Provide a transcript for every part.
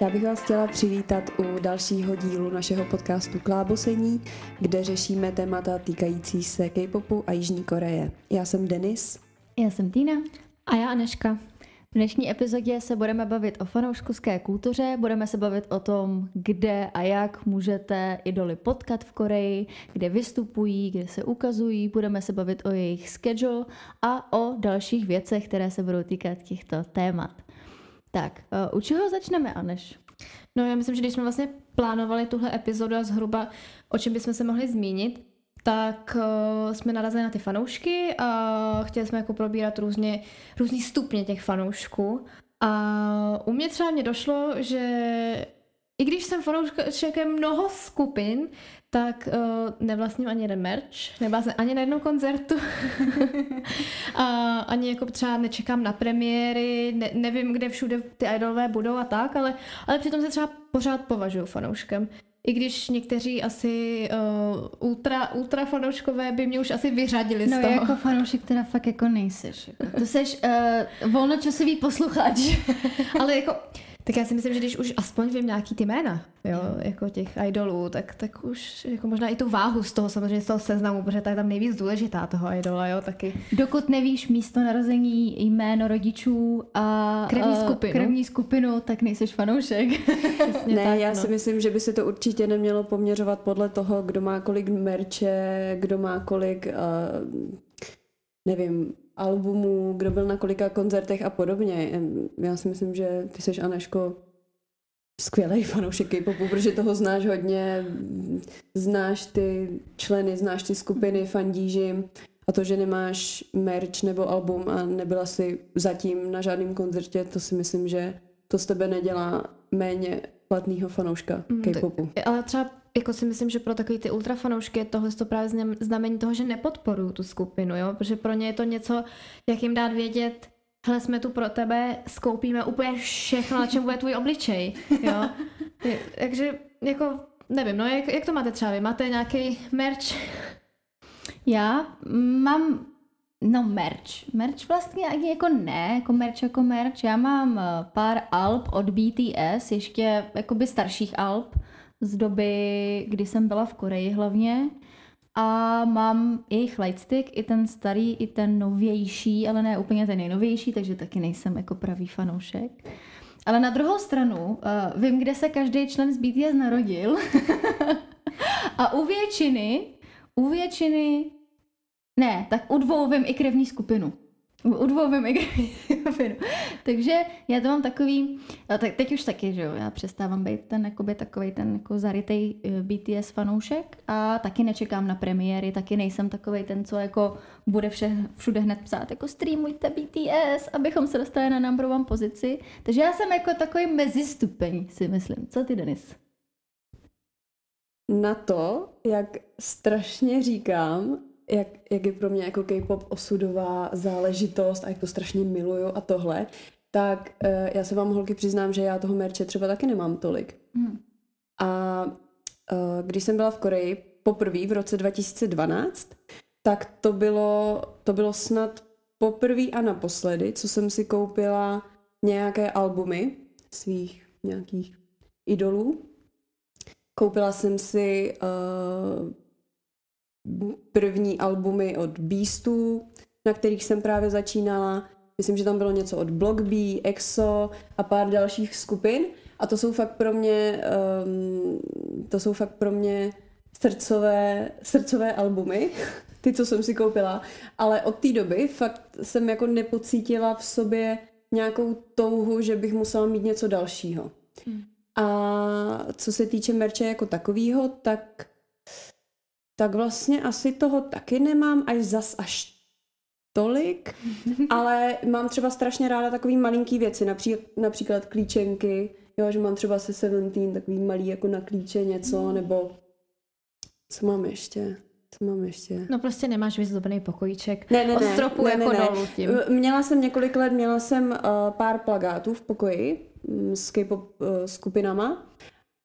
Já bych vás chtěla přivítat u dalšího dílu našeho podcastu Klábosení, kde řešíme témata týkající se K-popu a Jižní Koreje. Já jsem Denis. Já jsem Týna. A já Aneška. V dnešní epizodě se budeme bavit o fanouškovské kultuře, budeme se bavit o tom, kde a jak můžete idoly potkat v Koreji, kde vystupují, kde se ukazují, budeme se bavit o jejich schedule a o dalších věcech, které se budou týkat těchto témat. Tak, eh, u čeho začneme, Aneš? No já myslím, že když jsme vlastně plánovali tuhle epizodu a zhruba o čem bychom se mohli zmínit, tak uh, jsme narazili na ty fanoušky a chtěli jsme jako probírat různě, různý stupně těch fanoušků. A u mě třeba mě došlo, že i když jsem fanouškem mnoho skupin, tak uh, nevlastním ani jeden merch, nebyla jsem ani na jednom koncertu, a ani jako třeba nečekám na premiéry, ne, nevím, kde všude ty idolové budou a tak, ale, ale přitom se třeba pořád považuji fanouškem. I když někteří asi uh, ultra, ultra fanouškové by mě už asi vyřadili no, z toho. No jako fanoušek teda fakt jako nejseš. Jako. To seš uh, volnočasový posluchač. Ale jako tak já si myslím, že když už aspoň vím nějaký ty jména, jo, jako těch idolů, tak, tak už jako možná i tu váhu z toho samozřejmě z toho seznamu, protože to je tam nejvíc důležitá toho idola, jo, taky. Dokud nevíš místo narození, jméno rodičů a krevní skupinu, krevní skupinu tak nejseš fanoušek. ne, tak, já no. si myslím, že by se to určitě nemělo poměřovat podle toho, kdo má kolik merče, kdo má kolik, uh, nevím, albumů, kdo byl na kolika koncertech a podobně. Já si myslím, že ty seš Aneško skvělý fanoušek K-popu, protože toho znáš hodně, znáš ty členy, znáš ty skupiny, fandíš jim a to, že nemáš merch nebo album a nebyla si zatím na žádném koncertě, to si myslím, že to z tebe nedělá méně platného fanouška mm, K-popu. ale třeba jako si myslím, že pro takový ty ultrafanoušky je tohle to právě znamení toho, že nepodporují tu skupinu, jo? protože pro ně je to něco, jak jim dát vědět, hele, jsme tu pro tebe, skoupíme úplně všechno, na čem bude tvůj obličej, jo. Takže jako, nevím, no jak, jak to máte třeba vy? Máte nějaký merch? Já mám No merch. Merch vlastně ani jako ne, jako merch jako merch. Já mám eh, pár alb od BTS, ještě jakoby starších alb z doby, kdy jsem byla v Koreji hlavně. A mám jejich lightstick, i ten starý, i ten novější, ale ne úplně ten nejnovější, takže taky nejsem jako pravý fanoušek. Ale na druhou stranu uh, vím, kde se každý člen z BTS narodil. a u většiny, u většiny, ne, tak u dvou vím i krevní skupinu. U dvou vím Takže já to mám takový, tak teď už taky, že jo, já přestávám být ten jakoby takový ten jako zarytej eh, BTS fanoušek a taky nečekám na premiéry, taky nejsem takový ten, co jako bude vše, všude hned psát, jako streamujte BTS, abychom se dostali na number one pozici. Takže já jsem jako takový mezistupeň, si myslím. Co ty, Denis? Na to, jak strašně říkám, jak, jak je pro mě jako K-pop osudová záležitost a jak to strašně miluju a tohle, tak uh, já se vám holky přiznám, že já toho merče třeba taky nemám tolik. Hmm. A uh, když jsem byla v Koreji poprvé v roce 2012, tak to bylo, to bylo snad poprvé a naposledy, co jsem si koupila nějaké albumy svých nějakých idolů. Koupila jsem si uh, první albumy od Beastů, na kterých jsem právě začínala. Myslím, že tam bylo něco od Block B, EXO a pár dalších skupin. A to jsou fakt pro mě, um, to jsou fakt pro mě srdcové, srdcové albumy, ty, co jsem si koupila. Ale od té doby fakt jsem jako nepocítila v sobě nějakou touhu, že bych musela mít něco dalšího. Hmm. A co se týče merče jako takového, tak tak vlastně asi toho taky nemám až zas až tolik, ale mám třeba strašně ráda takový malinký věci, například, například klíčenky, jo, že mám třeba se Seventeen takový malý jako na klíče něco, mm. nebo co mám ještě? Co mám ještě? No prostě nemáš vyzdobený pokojíček ne, ne, ne, stropu ne, jako ne, ne. dolů tím. Měla jsem několik let, měla jsem uh, pár plagátů v pokoji um, s K-pop uh, skupinama,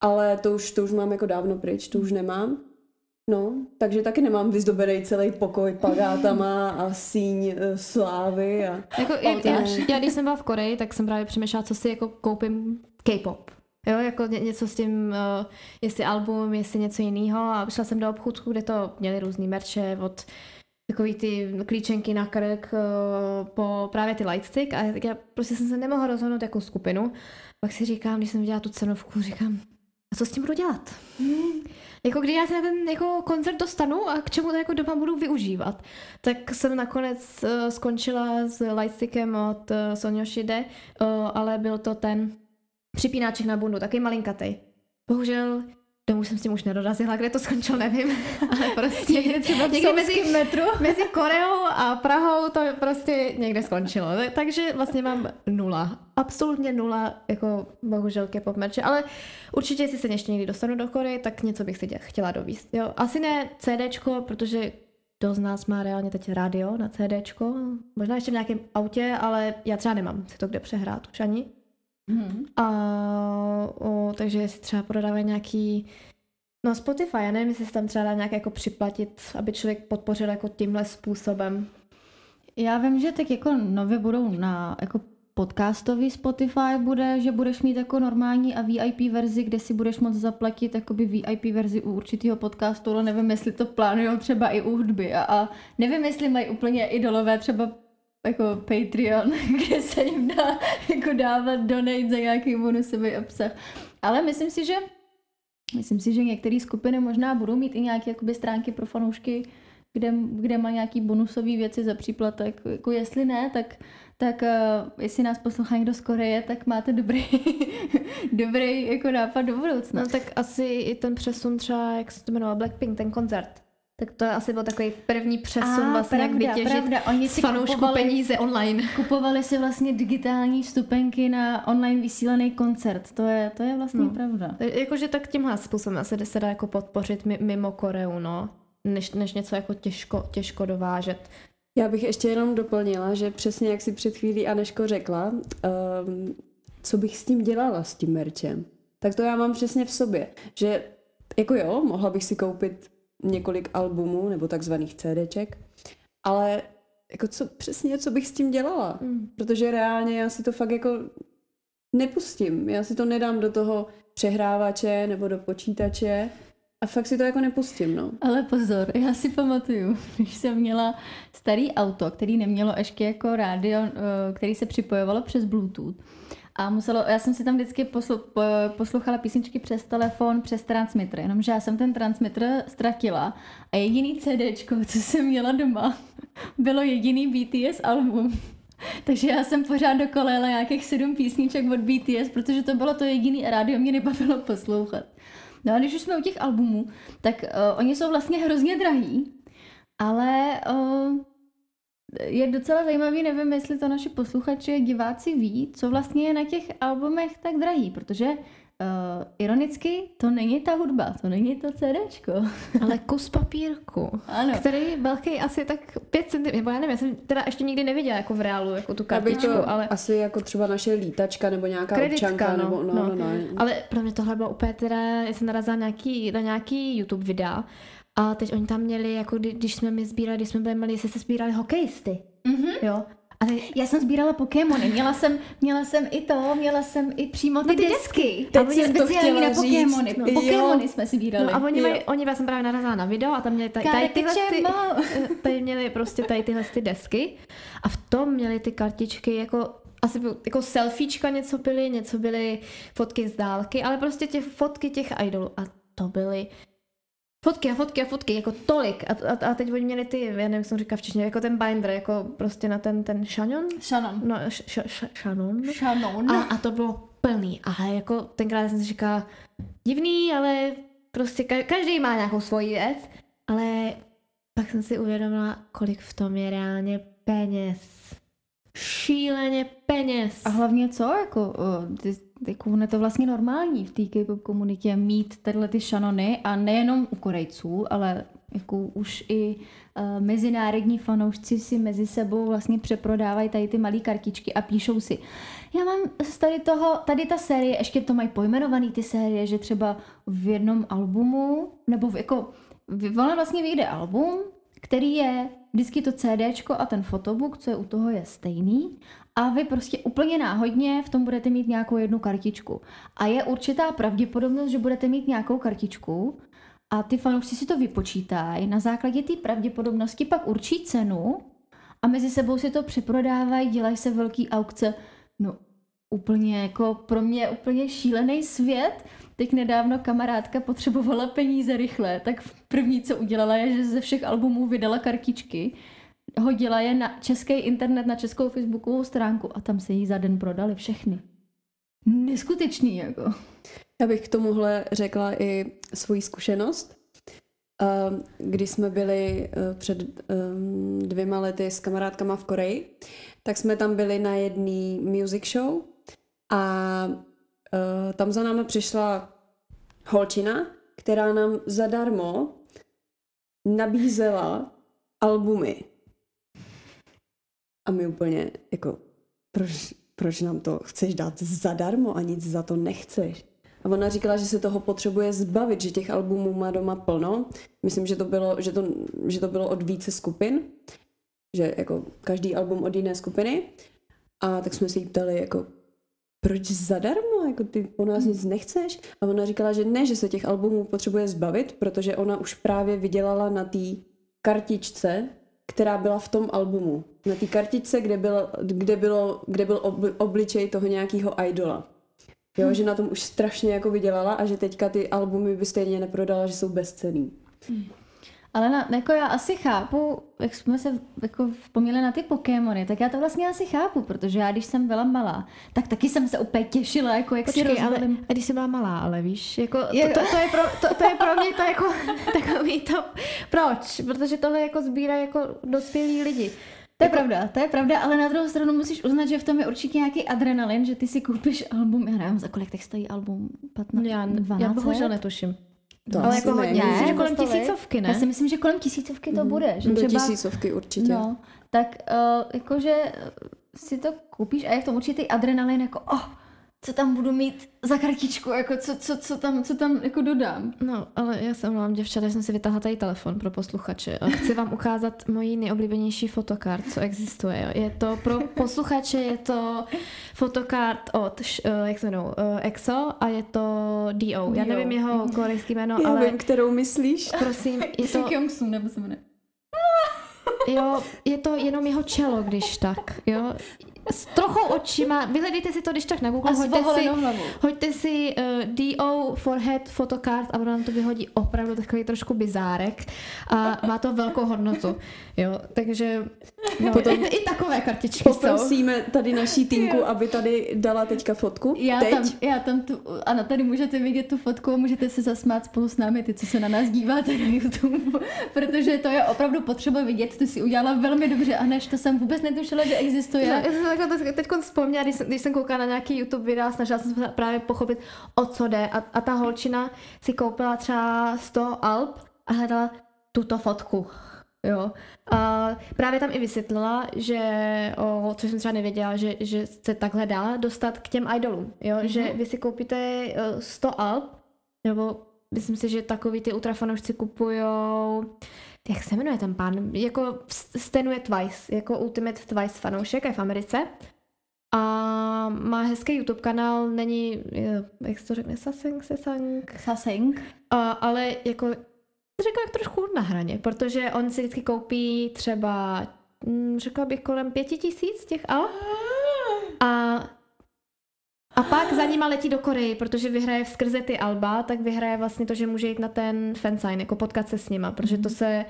ale to už, to už mám jako dávno pryč, to už nemám. No, takže taky nemám vyzdobený celý pokoj pagátama a síň uh, slávy. A jako, já, já, já, když jsem byla v Koreji, tak jsem právě přemýšlela, co si jako koupím K-pop. Jo, jako ně, něco s tím, uh, jestli album, jestli něco jiného a šla jsem do obchůdku, kde to měli různý merče od takový ty klíčenky na krk uh, po právě ty lightstick a já prostě jsem se nemohla rozhodnout jako skupinu. Pak si říkám, když jsem viděla tu cenovku, říkám, a co s tím budu dělat? Hmm. Jako kdy já se na ten jako koncert dostanu a k čemu to jako doma budu využívat. Tak jsem nakonec uh, skončila s lightstickem od uh, Sonyo Shide, uh, ale byl to ten připínáček na bundu, taky malinkatej. Bohužel domů jsem s tím už nedorazila, kde to skončilo, nevím, ale prostě někde třeba někde mezi, metru. mezi Koreou a Prahou to prostě někde skončilo. Takže vlastně mám nula. Absolutně nula, jako bohužel K-pop merče, ale určitě, jestli se ještě někdy dostanu do Koreje, tak něco bych si chtěla dovíst. Jo, asi ne CDčko, protože kdo z nás má reálně teď rádio na CDčko, možná ještě v nějakém autě, ale já třeba nemám si to kde přehrát už ani. Hmm. A, o, takže si třeba prodávají nějaký No Spotify, já nevím, jestli se tam třeba dá nějak jako připlatit, aby člověk podpořil jako tímhle způsobem. Já vím, že tak jako nově budou na jako podcastový Spotify bude, že budeš mít jako normální a VIP verzi, kde si budeš moct zaplatit jakoby VIP verzi u určitého podcastu, ale nevím, jestli to plánují třeba i u hudby a, a nevím, jestli mají úplně idolové třeba jako Patreon, kde se jim dá jako dávat donate za nějaký bonusový obsah. Ale myslím si, že myslím si, že některé skupiny možná budou mít i nějaké jakoby, stránky pro fanoušky, kde, kde má nějaký bonusové věci za příplatek. Jako jestli ne, tak, tak uh, jestli nás poslouchá někdo z Koreje, tak máte dobrý, dobrý jako nápad do budoucna. No tak asi i ten přesun třeba, jak se to jmenoval, Blackpink, ten koncert tak to asi byl takový první přesun a, vlastně, pravda, jak vytěžit pravda. Oni si fanoušku kupovali, peníze online. Kupovali si vlastně digitální vstupenky na online vysílený koncert. To je, to je vlastně no. pravda. Jakože tak tímhle způsobem asi se dá jako podpořit mimo Koreu, no. Než, než něco jako těžko, těžko dovážet. Já bych ještě jenom doplnila, že přesně jak si před chvílí Aneško řekla, um, co bych s tím dělala, s tím merčem. Tak to já mám přesně v sobě, že jako jo, mohla bych si koupit několik albumů nebo takzvaných CDček, ale jako co, přesně co bych s tím dělala, mm. protože reálně já si to fakt jako nepustím, já si to nedám do toho přehrávače nebo do počítače a fakt si to jako nepustím, no. Ale pozor, já si pamatuju, když jsem měla starý auto, který nemělo ještě jako rádio, eh, který se připojovalo přes Bluetooth a muselo, já jsem si tam vždycky poslu, poslouchala písničky přes telefon, přes transmitter, jenomže já jsem ten transmitter ztratila a jediný CDčko, co jsem měla doma, bylo jediný BTS album. Takže já jsem pořád dokolela nějakých sedm písniček od BTS, protože to bylo to jediný a rádio mě nebavilo poslouchat. No a když už jsme u těch albumů, tak uh, oni jsou vlastně hrozně drahý, ale uh, je docela zajímavý, nevím, jestli to naši posluchači, diváci ví, co vlastně je na těch albumech tak drahý, protože Uh, ironicky, to není ta hudba, to není to CDčko. Ale kus papírku, ano. který velký asi tak 5 cm, nebo já nevím, já jsem teda ještě nikdy neviděla jako v reálu, jako tu kartičku, ale... Asi jako třeba naše lítačka nebo nějaká Kreditka, občanka, no, nebo no, no. No, no. Ale pro mě tohle bylo úplně teda, já jsem narazila nějaký, na nějaký YouTube videa a teď oni tam měli, jako kdy, když jsme mi sbírali, když jsme byli malí, se se sbírali hokejisty. Mm-hmm. Jo. Ale já jsem sbírala Pokémony, měla jsem, měla jsem i to, měla jsem i přímo ty, no ty desky. desky. Teď jsem to chtěla na Pokémony. No. Pokémony jsme sbírali. No a oni, mají, oni já jsem právě narazila na video a tam měli tady, tady tyhle ty, tady měli prostě tady tyhle ty desky a v tom měli ty kartičky jako asi byl, jako selfiečka něco byly, něco byly fotky z dálky, ale prostě těch fotky těch idolů a to byly Fotky a fotky a fotky, jako tolik. A, a, a teď oni měli ty, já nevím, jak jsem říkal v češtině, jako ten binder, jako prostě na ten, ten Shannon. Shannon. No, š, š, š, Shannon. Shannon. A, a to bylo plný. A jako tenkrát jsem si říkala, divný, ale prostě každý má nějakou svoji věc. Ale pak jsem si uvědomila, kolik v tom je reálně peněz. Šíleně peněz. A hlavně co, jako, ty jako je to vlastně normální v té K-pop komunitě mít tyhle ty šanony a nejenom u Korejců, ale jako už i uh, mezinárodní fanoušci si mezi sebou vlastně přeprodávají tady ty malé kartičky a píšou si. Já mám z tady toho, tady ta série, ještě to mají pojmenovaný ty série, že třeba v jednom albumu, nebo v, jako, ono vlastně vyjde album, který je vždycky to CDčko a ten fotobook, co je u toho, je stejný a vy prostě úplně náhodně v tom budete mít nějakou jednu kartičku. A je určitá pravděpodobnost, že budete mít nějakou kartičku a ty fanoušci si to vypočítají. Na základě té pravděpodobnosti pak určí cenu a mezi sebou si to přeprodávají, dělají se velký aukce. No úplně jako pro mě úplně šílený svět. Teď nedávno kamarádka potřebovala peníze rychle, tak první, co udělala, je, že ze všech albumů vydala kartičky, hodila je na český internet, na českou facebookovou stránku a tam se jí za den prodali všechny. Neskutečný, jako. Já bych k tomuhle řekla i svoji zkušenost. Ehm, Když jsme byli eh, před ehm, dvěma lety s kamarádkama v Koreji, tak jsme tam byli na jedné music show a eh, tam za námi přišla holčina, která nám zadarmo nabízela albumy. A my úplně, jako, proč, proč nám to chceš dát zadarmo a nic za to nechceš? A ona říkala, že se toho potřebuje zbavit, že těch albumů má doma plno. Myslím, že to bylo, že to, že to bylo od více skupin, že jako každý album od jiné skupiny. A tak jsme si jí ptali, jako, proč zadarmo, jako ty po nás nic nechceš? A ona říkala, že ne, že se těch albumů potřebuje zbavit, protože ona už právě vydělala na té kartičce, která byla v tom albumu. Na té kartičce, kde, byl, kde, bylo, kde byl obli, obličej toho nějakého idola. Jo, že na tom už strašně jako vydělala a že teďka ty albumy by stejně neprodala, že jsou bezcený. Ale na, jako já asi chápu, jak jsme se jako vzpomněli na ty Pokémony, tak já to vlastně asi chápu, protože já když jsem byla malá, tak taky jsem se úplně těšila, jako jak si Počkej, ale a když jsi byla malá, ale víš, jako to, Je- to, to, je pro, to, to je pro mě to jako takový to, proč? Protože tohle jako sbírá jako dospělí lidi. To je pravda, to je pravda, ale na druhou stranu musíš uznat, že v tom je určitě nějaký adrenalin, že ty si koupíš album, já nevím, za kolik teď stojí album, 15, Já, 12 já bohužel netuším. To ale jako hodně, myslím, že kolem tisícovky, ne? Já si myslím, že kolem tisícovky to bude, že Do třeba tisícovky určitě. No, tak uh, jakože si to koupíš a je v tom určitý adrenalin, jako oh, co tam budu mít za kartičku, jako co, co, co, tam, co tam jako dodám. No, ale já se omlouvám, děvčata, že jsem si vytáhla tady telefon pro posluchače. A Chci vám ukázat moji nejoblíbenější fotokart, co existuje. Jo. Je to pro posluchače, je to fotokart od, eh, jak se jmenou, uh, EXO a je to DO. Já nevím jeho korejský jméno, Já ale vím, kterou myslíš. prosím, je to, Kyung-soo, nebo se jmenuje. jo, je to jenom jeho čelo, když tak, jo. S trochou očima, vyhledejte si to, když tak na Google, hoďte si. Hoďte si uh, DO forehead photocard a ono nám to vyhodí opravdu takový trošku bizárek a má to velkou hodnotu. Jo, takže no, Potom- i, i takové kartičky jsou. Poprosíme tady naší týmku, aby tady dala teďka fotku. Já Teď. tam, já tam tu, ano, tady můžete vidět tu fotku a můžete se zasmát spolu s námi, ty, co se na nás díváte na YouTube, protože to je opravdu potřeba vidět, ty si udělala velmi dobře a než to jsem vůbec netušila, že existuje. Já jsem se takhle teď vzpomněla, když jsem, když jsem koukala na nějaký YouTube videa, snažila jsem se právě pochopit, o co jde. A, a ta holčina si koupila třeba 100 alb a hledala tuto fotku. Jo. A právě tam i vysvětlila, že, o, což jsem třeba nevěděla, že, že se takhle dá dostat k těm idolům. Jo? Mm-hmm. Že vy si koupíte eh, 100 alb, nebo myslím si, že takový ty ultrafanoušci kupujou jak se jmenuje ten pán, jako stenuje Twice, jako Ultimate Twice fanoušek, je v Americe. A má hezký YouTube kanál, není, jak se to řekne, Saseng, Sesang, Saseng. a, ale jako řekla jak trošku na hraně, protože on si vždycky koupí třeba, mm, řekla bych kolem pěti tisíc těch alb a a pak za nima letí do Koreji, protože vyhraje skrze ty alba, tak vyhraje vlastně to, že může jít na ten fansign, jako potkat se s nima, protože to se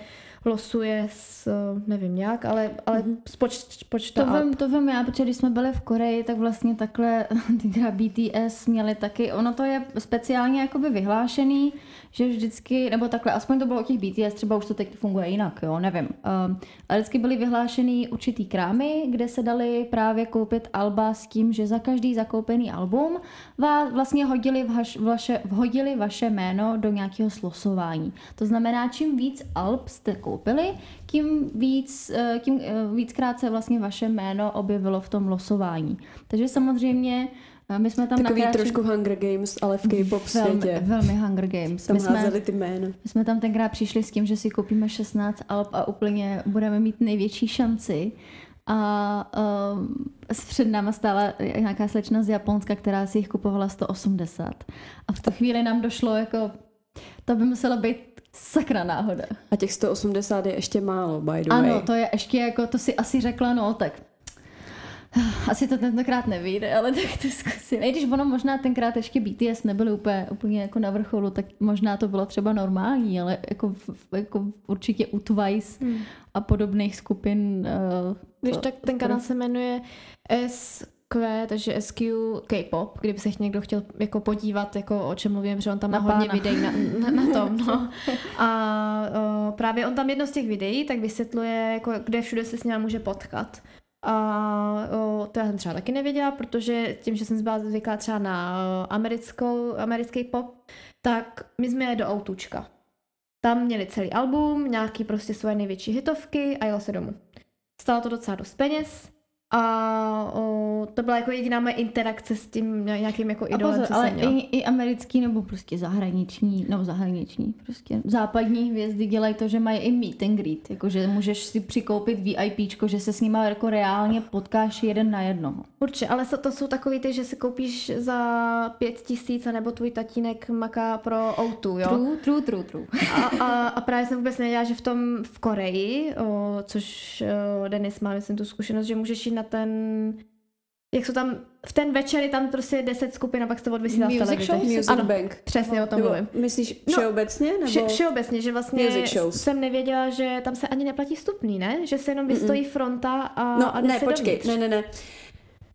losuje s, nevím jak, ale, ale z poč, počta To vím, to vím já, protože když jsme byli v Koreji, tak vlastně takhle ty teda BTS měli taky, ono to je speciálně jakoby vyhlášený, že vždycky, nebo takhle, aspoň to bylo o těch BTS, třeba už to teď funguje jinak, jo, nevím. Um, ale vždycky byly vyhlášený určitý krámy, kde se dali právě koupit alba s tím, že za každý zakoupený album vás vlastně hodili, vaš, vaše, vhodili vaše jméno do nějakého slosování. To znamená, čím víc alb jste koupili, tím, víc, eh, tím eh, víckrát se vlastně vaše jméno objevilo v tom losování. Takže samozřejmě A my jsme tam Takový nakráčeli- trošku Hunger Games, ale v K-pop velmi, světě. velmi Hunger Games. Tam my, jsme, ty jména. my jsme tam tenkrát přišli s tím, že si koupíme 16 alb a úplně budeme mít největší šanci. A um, před náma stála nějaká slečna z Japonska, která si jich kupovala 180. A v tu chvíli nám došlo jako, to by musela být sakra náhoda. A těch 180 je ještě málo, by the way. Ano, to je ještě jako, to si asi řekla, no tak asi to tentokrát nevyjde, ale tak to zkusím. I když ono možná tenkrát ještě BTS nebyly úplně, úplně jako na vrcholu, tak možná to bylo třeba normální, ale jako, jako určitě u Twice Hmm. a podobných skupin. Uh, Víš, tak ten kanál se jmenuje SQ, takže SQ K-pop, kdyby se někdo chtěl jako podívat, jako o čem mluvím, že on tam má Na hodně pána. videí na, na, na tom. No. A o, právě on tam jedno z těch videí tak vysvětluje, jako, kde všude se s ním může potkat. A o, to já jsem třeba taky nevěděla, protože tím, že jsem byla zvyklá třeba na americkou, americký pop, tak my jsme jeli do Outučka. Tam měli celý album, nějaký prostě svoje největší hitovky a jelo se domů. Stalo to docela dost peněz a o, to byla jako jediná moje interakce s tím nějakým jako idolem, pozor, co ale jsem měla. i, i americký nebo prostě zahraniční, no zahraniční, prostě západní hvězdy dělají to, že mají i meet and greet, jakože můžeš si přikoupit VIPčko, že se s nima jako reálně potkáš jeden na jednoho. Určitě, ale to, to jsou takový ty, že si koupíš za pět tisíc, nebo tvůj tatínek maká pro O2, jo? True, true, true, true. A, a, a právě jsem vůbec nevěděla, že v tom v Koreji, o, což o, Denis má, myslím, tu zkušenost, že můžeš jít na ten, jak jsou tam, v ten večer je tam prostě 10 skupin a pak se to odvysílá v Music televizi. shows? Music ano, Bank. přesně o tom Nebo mluvím. myslíš No, všeobecně? Nebo... Vše, všeobecně, že vlastně Music shows. jsem nevěděla, že tam se ani neplatí vstupný, ne? Že se jenom vystojí fronta a, No a ne, počkej, dovnitř. ne, ne, ne.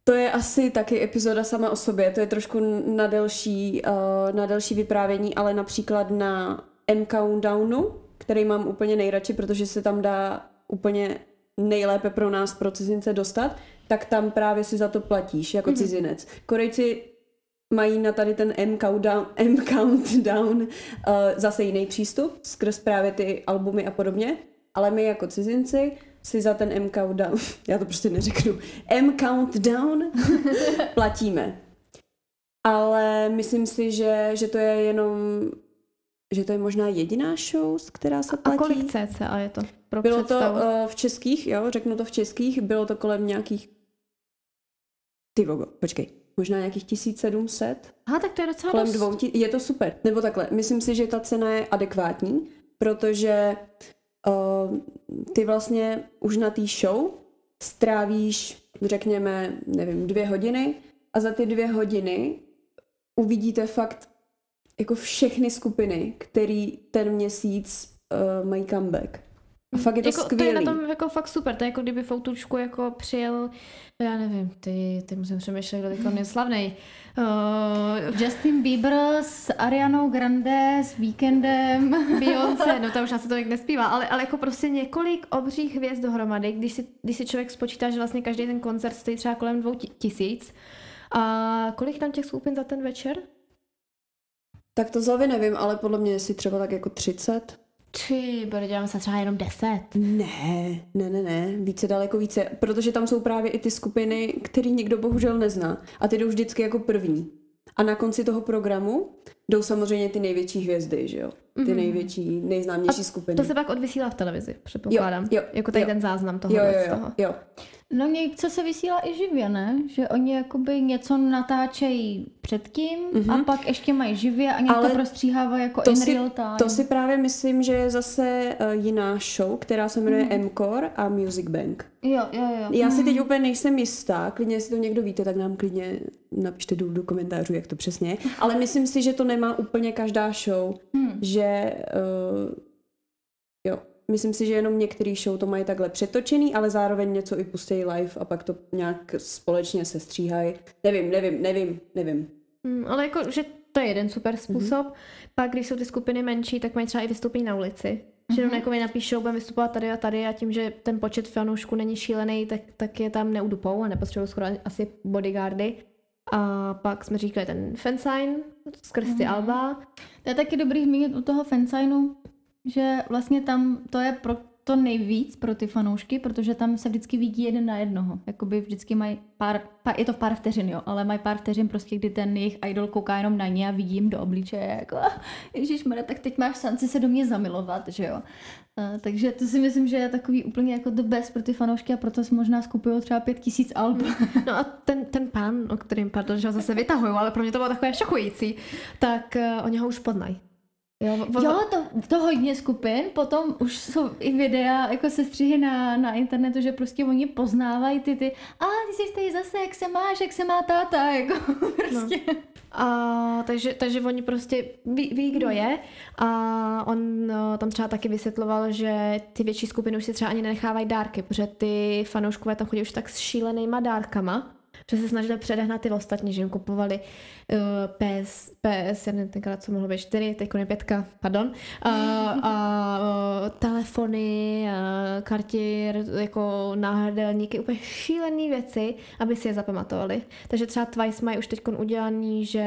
To je asi taky epizoda sama o sobě, to je trošku na delší, uh, na delší vyprávění, ale například na M Countdownu, který mám úplně nejradši, protože se tam dá úplně nejlépe pro nás, pro cizince dostat, tak tam právě si za to platíš jako Mhm. cizinec. Korejci mají na tady ten M Countdown, M countdown uh, zase jiný přístup, skrz právě ty albumy a podobně, ale my jako cizinci si za ten M Countdown, já to prostě neřeknu, M Countdown platíme. Ale myslím si, že, že to je jenom, že to je možná jediná show, která se A platí. kolik cca je to pro Bylo to představu? uh, v českých, jo, řeknu to v českých, bylo to kolem nějakých, ty vogo, počkej, možná nějakých 1700, Aha, tak to je docela kolem dost. dvou, ti- je to super. Nebo takhle, myslím si, že ta cena je adekvátní, protože uh, ty vlastně už na té show strávíš, řekněme, nevím, dvě hodiny a za ty dvě hodiny uvidíte fakt jako všechny skupiny, který ten měsíc uh, mají comeback. A fakt je to jako, to skvělý. je na tom jako fakt super, to je jako kdyby v Outučku jako přijel, já nevím, ty, ty musím přemýšlet, kdo teď je slavnej. Uh, Justin Bieber s Arianou Grande, s Weekendem. Beyoncé, no to už asi to jak nespívá, ale, ale jako prostě několik obřích hvězd dohromady, když si, když si člověk spočítá, že vlastně každý ten koncert stojí třeba kolem dvou ti- tisíc. A kolik tam těch skupin za ten večer? Tak to z hlavy nevím, ale podle mě si třeba tak jako 30. Ty, bude děláme se třeba jenom 10. Ne, ne, ne, ne, více daleko více, protože tam jsou právě i ty skupiny, který nikdo bohužel nezná a ty jdou vždycky jako první. A na konci toho programu jdou samozřejmě ty největší hvězdy, že jo? Ty Mhm. největší, nejznámější skupiny. To se pak odvysílá v televizi, předpokládám. Jo, jo, jako tady jo. ten záznam toho. jo, jo, jo, toho. jo. No něco se vysílá i živě, ne? Že oni jakoby něco natáčejí předtím Mhm. a pak ještě mají živě a Ale to prostříhávají jako to in si- real time. To si právě myslím, že je zase uh, jiná show, která se jmenuje Mhm. M-Core a Music Bank. Jo, jo, jo. Já si teď úplně nejsem jistá, klidně jestli to někdo víte, tak nám klidně napište do, do komentářů, jak to přesně je. Ale myslím si, že to nemá úplně každá show, Hmm. že uh, jo, myslím si, že jenom některý show to mají takhle přetočený, ale zároveň něco i pustí live a pak to nějak společně se stříhají. Nevím, nevím, nevím, nevím. Hmm, ale jako, že to je jeden super způsob. Mhm. Pak, když jsou ty skupiny menší, tak mají třeba i vystoupení na ulici. Že jenom jako mi napíšou, budeme vystupovat tady a tady a tím, že ten počet fanoušků není šílený, tak, tak je tam neudupou a nepotřebují skoro asi bodyguardy. A pak jsme říkali ten fansign skrz ty alba. To je taky dobrý zmínit u toho fansignu, že vlastně tam to je pro to nejvíc pro ty fanoušky, protože tam se vždycky vidí jeden na jednoho. Jakoby vždycky mají pár, pár, je to pár vteřin, jo, ale mají pár vteřin prostě, kdy ten jejich idol kouká jenom na ně a vidím do obličeje, jako Ježíš tak teď máš šanci se do mě zamilovat, že jo. Uh, takže to si myslím, že je takový úplně jako the best pro ty fanoušky a proto si možná skupují třeba pět tisíc alb. No a ten, ten pán, o kterým, pardon, že ho zase vytahují, ale pro mě to bylo takové šokující, tak uh, oni ho už poznají. Jo, vo... jo to, to hodně skupin, potom už jsou i videa, jako se střihy na, na internetu, že prostě oni poznávají ty ty, a ty jsi tady zase, jak se máš, jak se má táta, jako prostě. No. A, takže, takže oni prostě ví, ví, kdo je a on no, tam třeba taky vysvětloval, že ty větší skupiny už si třeba ani nenechávají dárky, protože ty fanouškové tam chodí už tak s šílenýma dárkama, že se snažili předehnat ty ostatní, že jim kupovali uh, PS, PS, já nevím tenkrát, co mohlo být 4, teď je 5, pardon, a, a uh, telefony, uh, kartier, jako náhrdelníky, úplně šílené věci, aby si je zapamatovali. Takže třeba Twice mají už teď udělaný, že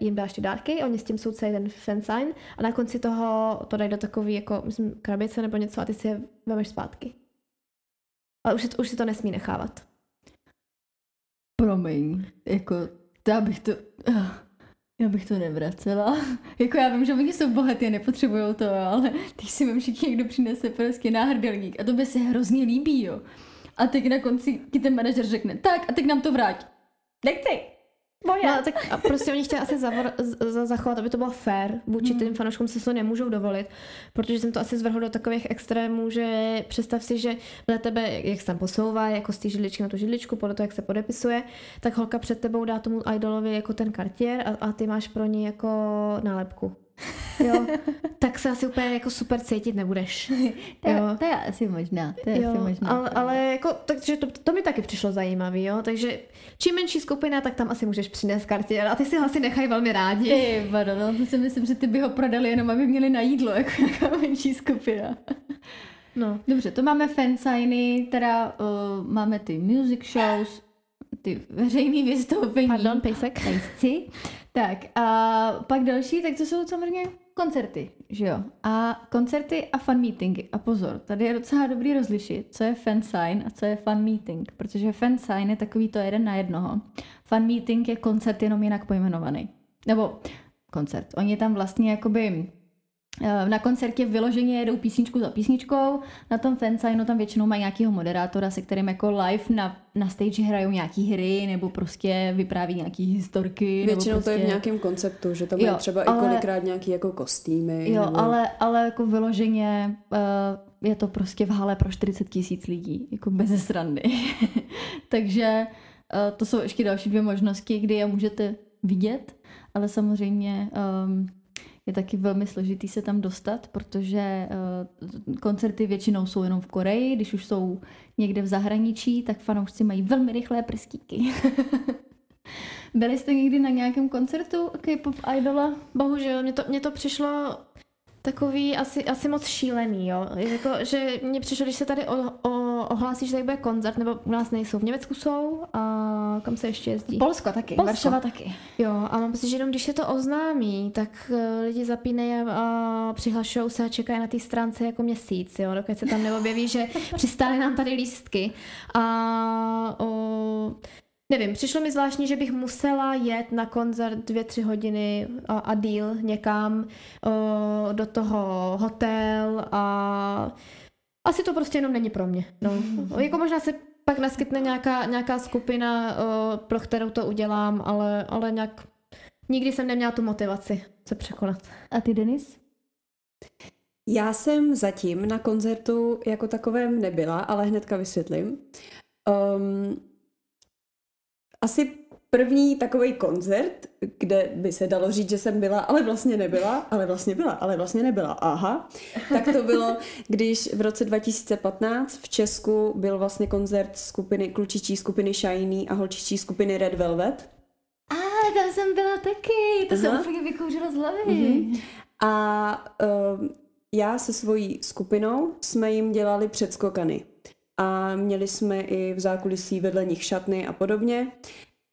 jim dáš ty dárky, oni s tím jsou celý ten fansign a na konci toho to dají do takový, jako, myslím, krabice nebo něco a ty si je vemeš zpátky. Ale už, už si to nesmí nechávat promiň, jako, já bych to, uh, já bych to nevracela. jako já vím, že oni jsou bohatí a nepotřebují to, ale ty si vím, že někdo přinese prostě náhrdelník a to by se hrozně líbí, jo. A teď na konci ti ten manažer řekne, tak a teď nám to vrátí. Nechci. Moje. No, tak a prostě oni chtěli asi zavor, z, zachovat, aby to bylo fair. Vůči hmm. těm fanouškům se to nemůžou dovolit, protože jsem to asi zvrhl do takových extrémů, že představ si, že na tebe, jak se tam posouvá, jako z té židličky na tu židličku, podle toho, jak se podepisuje, tak holka před tebou dá tomu idolovi jako ten kartier a, a ty máš pro ní jako nálepku jo, tak se asi úplně jako super cítit nebudeš. to, jo. to je asi možná. To je jo, asi možná. Ale, ale jako, takže to, to mi taky přišlo zajímavý, jo, takže čím menší skupina, tak tam asi můžeš přinést kartě a ty si ho asi nechají velmi rádi. Ty, vado, no, to si myslím, že ty by ho prodali jenom, aby měli na jídlo, jako nějaká menší skupina. No. Dobře, to máme fansigny, teda uh, máme ty music shows, ty veřejný vystoupení. Pardon, pejsek. Pejsci. Tak a pak další, tak to jsou samozřejmě koncerty, že jo? A koncerty a fan meetingy. A pozor, tady je docela dobrý rozlišit, co je fan sign a co je fan meeting, protože fan sign je takový to jeden na jednoho. Fan meeting je koncert jenom jinak pojmenovaný. Nebo koncert. Oni tam vlastně jakoby na koncertě vyloženě jedou písničku za písničkou, na tom fansignu tam většinou mají nějakého moderátora, se kterým jako live na, na stage hrajou nějaký hry nebo prostě vypráví nějaký historky. Většinou prostě... to je v prostě- nějakém konceptu, že tam jo, je třeba ale... i kolikrát nějaký jako kostýmy. Jo, nebo... ale, ale jako vyloženě uh, je to prostě v hale pro 40 tisíc lidí, jako bez srandy. Takže uh, to jsou ještě další dvě možnosti, kdy je můžete vidět, ale samozřejmě um, je taky velmi složitý se tam dostat, protože uh, koncerty většinou jsou jenom v Koreji, když už jsou někde v zahraničí, tak fanoušci mají velmi rychlé prstíky. Byli jste někdy na nějakém koncertu K-pop idola? Bohužel, mně to, mně to přišlo takový asi, asi moc šílený, jo. Jako, že mně přišlo, když se tady o, o, ohlásí, že tady bude koncert, nebo u nás nejsou, v Německu jsou a kam se ještě jezdí? Polsko taky, Polsko. Varšava taky. Jo, a mám pocit, že jenom když se to oznámí, tak uh, lidi zapínají a, a přihlašují se a čekají na té stránce jako měsíc, jo, dokud se tam neobjeví, že přistály nám tady lístky. A o, Nevím, přišlo mi zvláštní, že bych musela jet na koncert dvě, tři hodiny a, a díl někam o, do toho hotel a asi to prostě jenom není pro mě. No. jako možná se pak naskytne nějaká, nějaká skupina, o, pro kterou to udělám, ale, ale nějak nikdy jsem neměla tu motivaci se překonat. A ty, Denis? Já jsem zatím na koncertu jako takovém nebyla, ale hnedka vysvětlím. Um, asi první takový koncert, kde by se dalo říct, že jsem byla, ale vlastně nebyla, ale vlastně byla, ale vlastně nebyla. Aha. Tak to bylo, když v roce 2015 v Česku byl vlastně koncert skupiny, klučičí skupiny Shiny a holčičí skupiny Red Velvet. A ah, tam jsem byla taky, to Aha. jsem úplně vykouřila z hlavy. Mm-hmm. A uh, já se svojí skupinou jsme jim dělali předskokany a měli jsme i v zákulisí vedle nich šatny a podobně.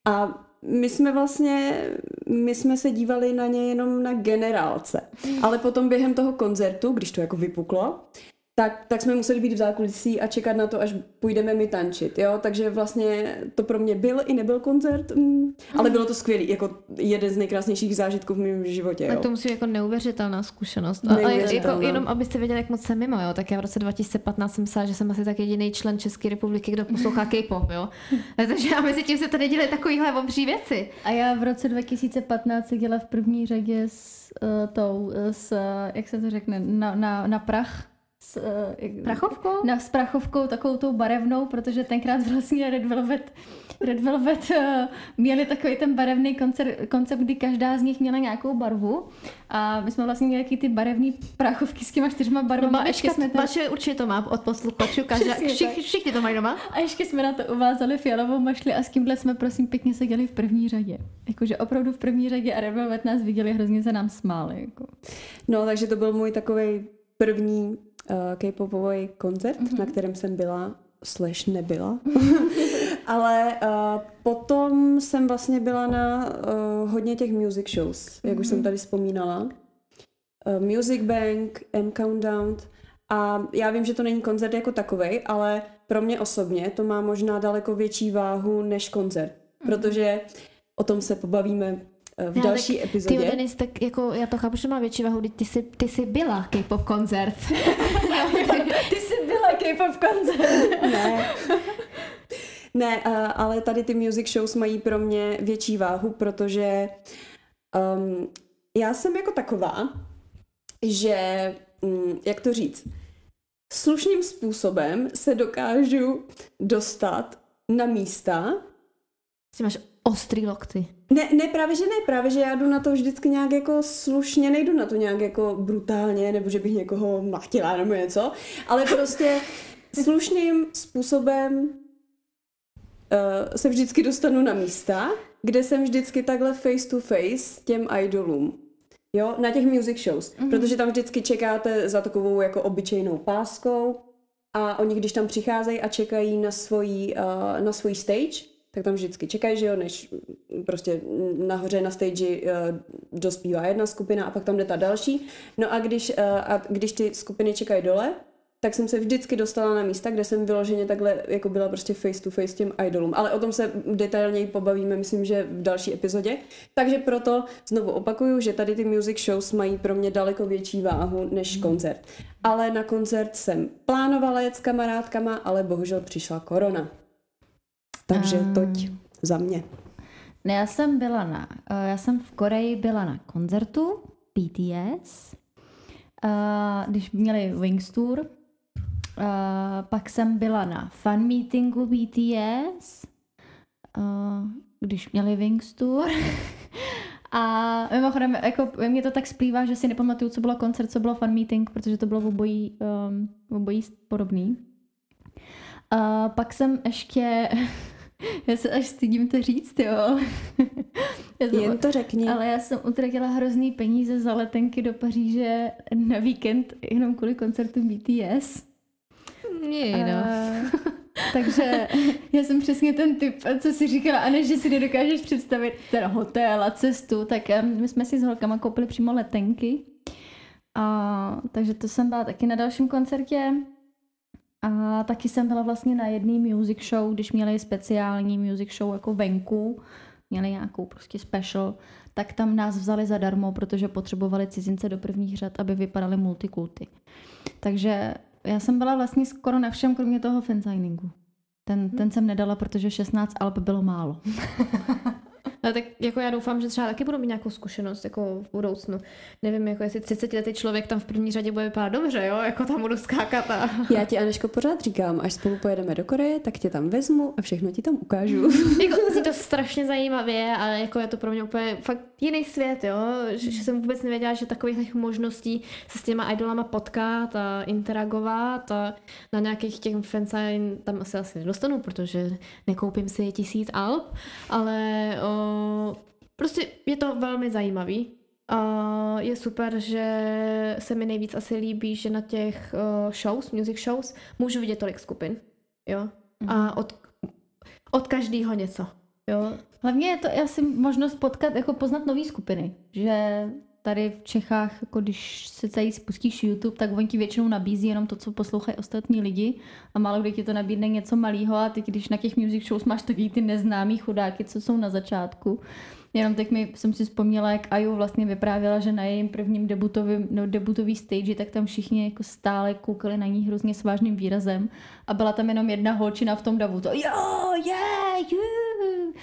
A my jsme vlastně, my jsme se dívali na ně jenom na generálce. Ale potom během toho koncertu, když to jako vypuklo, tak, tak jsme museli být v zákulisí a čekat na to, až půjdeme mi tančit, jo, takže vlastně to pro mě byl i nebyl koncert, mm, ale bylo to skvělý, jako jeden z nejkrásnějších zážitků v mém životě, jo. Tak to musí být jako neuvěřitelná zkušenost. A, a jako, jenom abyste věděli, jak moc jsem mimo, jo, tak já v roce 2015 jsem myslela, že jsem asi tak jediný člen České republiky, kdo poslouchá K-pop, jo. Takže a mezi tím se tady dělají takovýhle obří věci. A já v roce 2015 dělala v první řadě s uh, tou, s, jak se to řekne, na, na, na prach s uh, prachovkou? Na, s prachovkou, takovou tou barevnou, protože tenkrát vlastně Red Velvet, Red Velvet uh, měli takový ten barevný koncept, koncept, kdy každá z nich měla nějakou barvu a my jsme vlastně měli ty barevné prachovky s těma čtyřma barvami. No, ještě jsme to... Vaše určitě to má od posluchačů, každá, všich, všichni to mají doma. A ještě jsme na to uvázali fialovou mašli a s tímhle jsme prosím pěkně seděli v první řadě. Jakože opravdu v první řadě a Red Velvet nás viděli, hrozně se nám smáli. Jako. No, takže to byl můj takový první K-popový koncert, mm-hmm. na kterém jsem byla, slash nebyla. Ale uh, potom jsem vlastně byla na uh, hodně těch music shows, mm-hmm. jak už jsem mhm. tady vzpomínala. Uh, music Bank, M Countdown. A já vím, že to není koncert jako takový, ale pro mě osobně to má možná daleko větší váhu než koncert. Mm-hmm. Protože o tom se pobavíme v já, další tak, epizodě. Ty Denis, tak jako já to chápu, že má větší váhu, ty jsi, ty jsi byla K-pop koncert. ty jsi byla K-pop koncert. ne. Ne, ale tady ty music shows mají pro mě větší váhu, protože um, já jsem jako taková, že, um, jak to říct, slušným způsobem se dokážu dostat na místa. Ty máš ostrý lokty. Ne, ne, právě že ne, právě že já jdu na to vždycky nějak jako slušně, nejdu na to nějak jako brutálně, nebo že bych někoho mlachtila nebo něco, ale prostě slušným způsobem uh, se vždycky dostanu na místa, kde jsem vždycky takhle face to face těm idolům. Jo, na těch music shows, mm-hmm. protože tam vždycky čekáte za takovou jako obyčejnou páskou a oni když tam přicházejí a čekají na svoji, uh, na svoji stage, tak tam vždycky čekají, že jo, než prostě nahoře na stage uh, dospívá jedna skupina a pak tam jde ta další. No a když, uh, a když ty skupiny čekají dole, tak jsem se vždycky dostala na místa, kde jsem vyloženě takhle, jako byla prostě face to face těm idolům. Ale o tom se detailněji pobavíme, myslím, že v další epizodě. Takže proto znovu opakuju, že tady ty music shows mají pro mě daleko větší váhu než koncert. Ale na koncert jsem plánovala jet s kamarádkama, ale bohužel přišla korona. Takže um, toť za mě. Ne, já jsem byla na, eh, já jsem v Koreji byla na koncertu BTS, uh, když měli Wings Tour, uh, pak jsem byla na fan meetingu BTS, když měli Wings Tour. A mimochodem, jako mě to tak splývá, že si nepamatuju, co bylo koncert, co bylo fan meeting, protože to bylo v obojí, um, v obojí podobný. Uh, pak jsem ještě Já se až stydím to říct, jo. já jsem, Jen to řekni. Ale já jsem utratila hrozný peníze za letenky do Paříže na víkend jenom kvůli koncertu BTS. Nie, no. takže já jsem přesně ten typ, co si říkala, a než že si nedokážeš představit ten hotel a cestu, tak my jsme si s holkama koupili přímo letenky. A, takže to jsem byla taky na dalším koncertě. A taky jsem byla vlastně na jedné music show, když měli speciální music show jako venku, měli nějakou prostě special, tak tam nás vzali zadarmo, protože potřebovali cizince do prvních řad, aby vypadaly multikulty. Takže já jsem byla vlastně skoro na všem, kromě toho fansigningu. Ten, ten jsem nedala, protože 16 alb bylo málo. No, tak jako já doufám, že třeba taky budu mít nějakou zkušenost jako v budoucnu. Nevím, jako jestli 30 letý člověk tam v první řadě bude vypadat dobře, jo, jako tam budu skákat a... Já ti Aneško pořád říkám, až spolu pojedeme do Koreje, tak tě tam vezmu a všechno ti tam ukážu. jako je to strašně zajímavě a jako je to pro mě úplně fakt jiný svět, jo, že, že jsem vůbec nevěděla, že takových možností se s těma idolama potkat a interagovat a na nějakých těch fansign tam asi asi nedostanu, protože nekoupím si tisíc alb, ale o, prostě je to velmi zajímavý. Uh, je super, že se mi nejvíc asi líbí, že na těch uh, shows, music shows, můžu vidět tolik skupin. Jo? Mm-hmm. A mhm. od, od každého něco. Jo? Hlavně je to asi možnost potkat, jako poznat nové skupiny. Že tady v Čechách, jako když se tady spustíš YouTube, tak oni ti většinou nabízí jenom to, co poslouchají ostatní lidi. A málo kdy ti to nabídne něco malého a ty, když na těch music shows máš takový ty neznámý chudáky, co jsou na začátku, Jenom teď mi, jsem si vzpomněla, jak Aju vlastně vyprávěla, že na jejím prvním debutovým, no, debutový stage, tak tam všichni jako stále koukali na ní hrozně s vážným výrazem. A byla tam jenom jedna holčina v tom davu, to jo, yeah, yeah.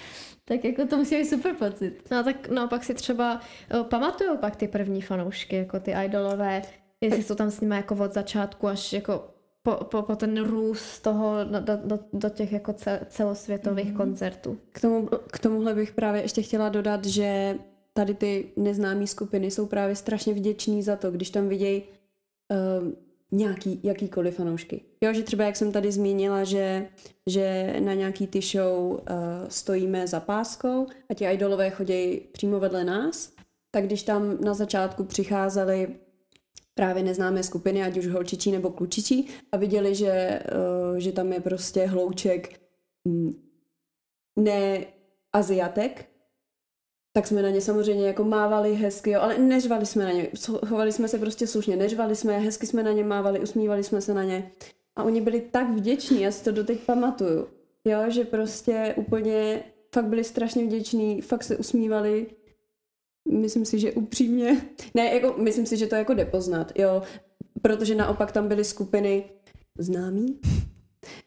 Tak jako to musí být super pocit. No tak no, pak si třeba o, pamatuju pak ty první fanoušky, jako ty idolové, jestli jsou tam s nimi jako od začátku až jako po, po, po ten růst toho do, do, do těch jako celosvětových mm-hmm. koncertů. K, tomu, k tomuhle bych právě ještě chtěla dodat, že tady ty neznámé skupiny jsou právě strašně vděční za to, když tam vidějí uh, nějaký, jakýkoliv fanoušky. Jo, že třeba jak jsem tady zmínila, že, že na nějaký ty show uh, stojíme za páskou a ti idolové chodí přímo vedle nás, tak když tam na začátku přicházeli právě neznámé skupiny, ať už holčičí nebo klučičí a viděli, že, uh, že tam je prostě hlouček mm, ne Aziatek, tak jsme na ně samozřejmě jako mávali hezky, jo, ale neřvali jsme na ně, chovali jsme se prostě slušně, neřvali jsme, hezky jsme na ně mávali, usmívali jsme se na ně. A oni byli tak vděční, já si to doteď pamatuju, jo, že prostě úplně fakt byli strašně vděční, fakt se usmívali, myslím si, že upřímně, ne, jako, myslím si, že to jako jde poznat, jo, protože naopak tam byly skupiny známí,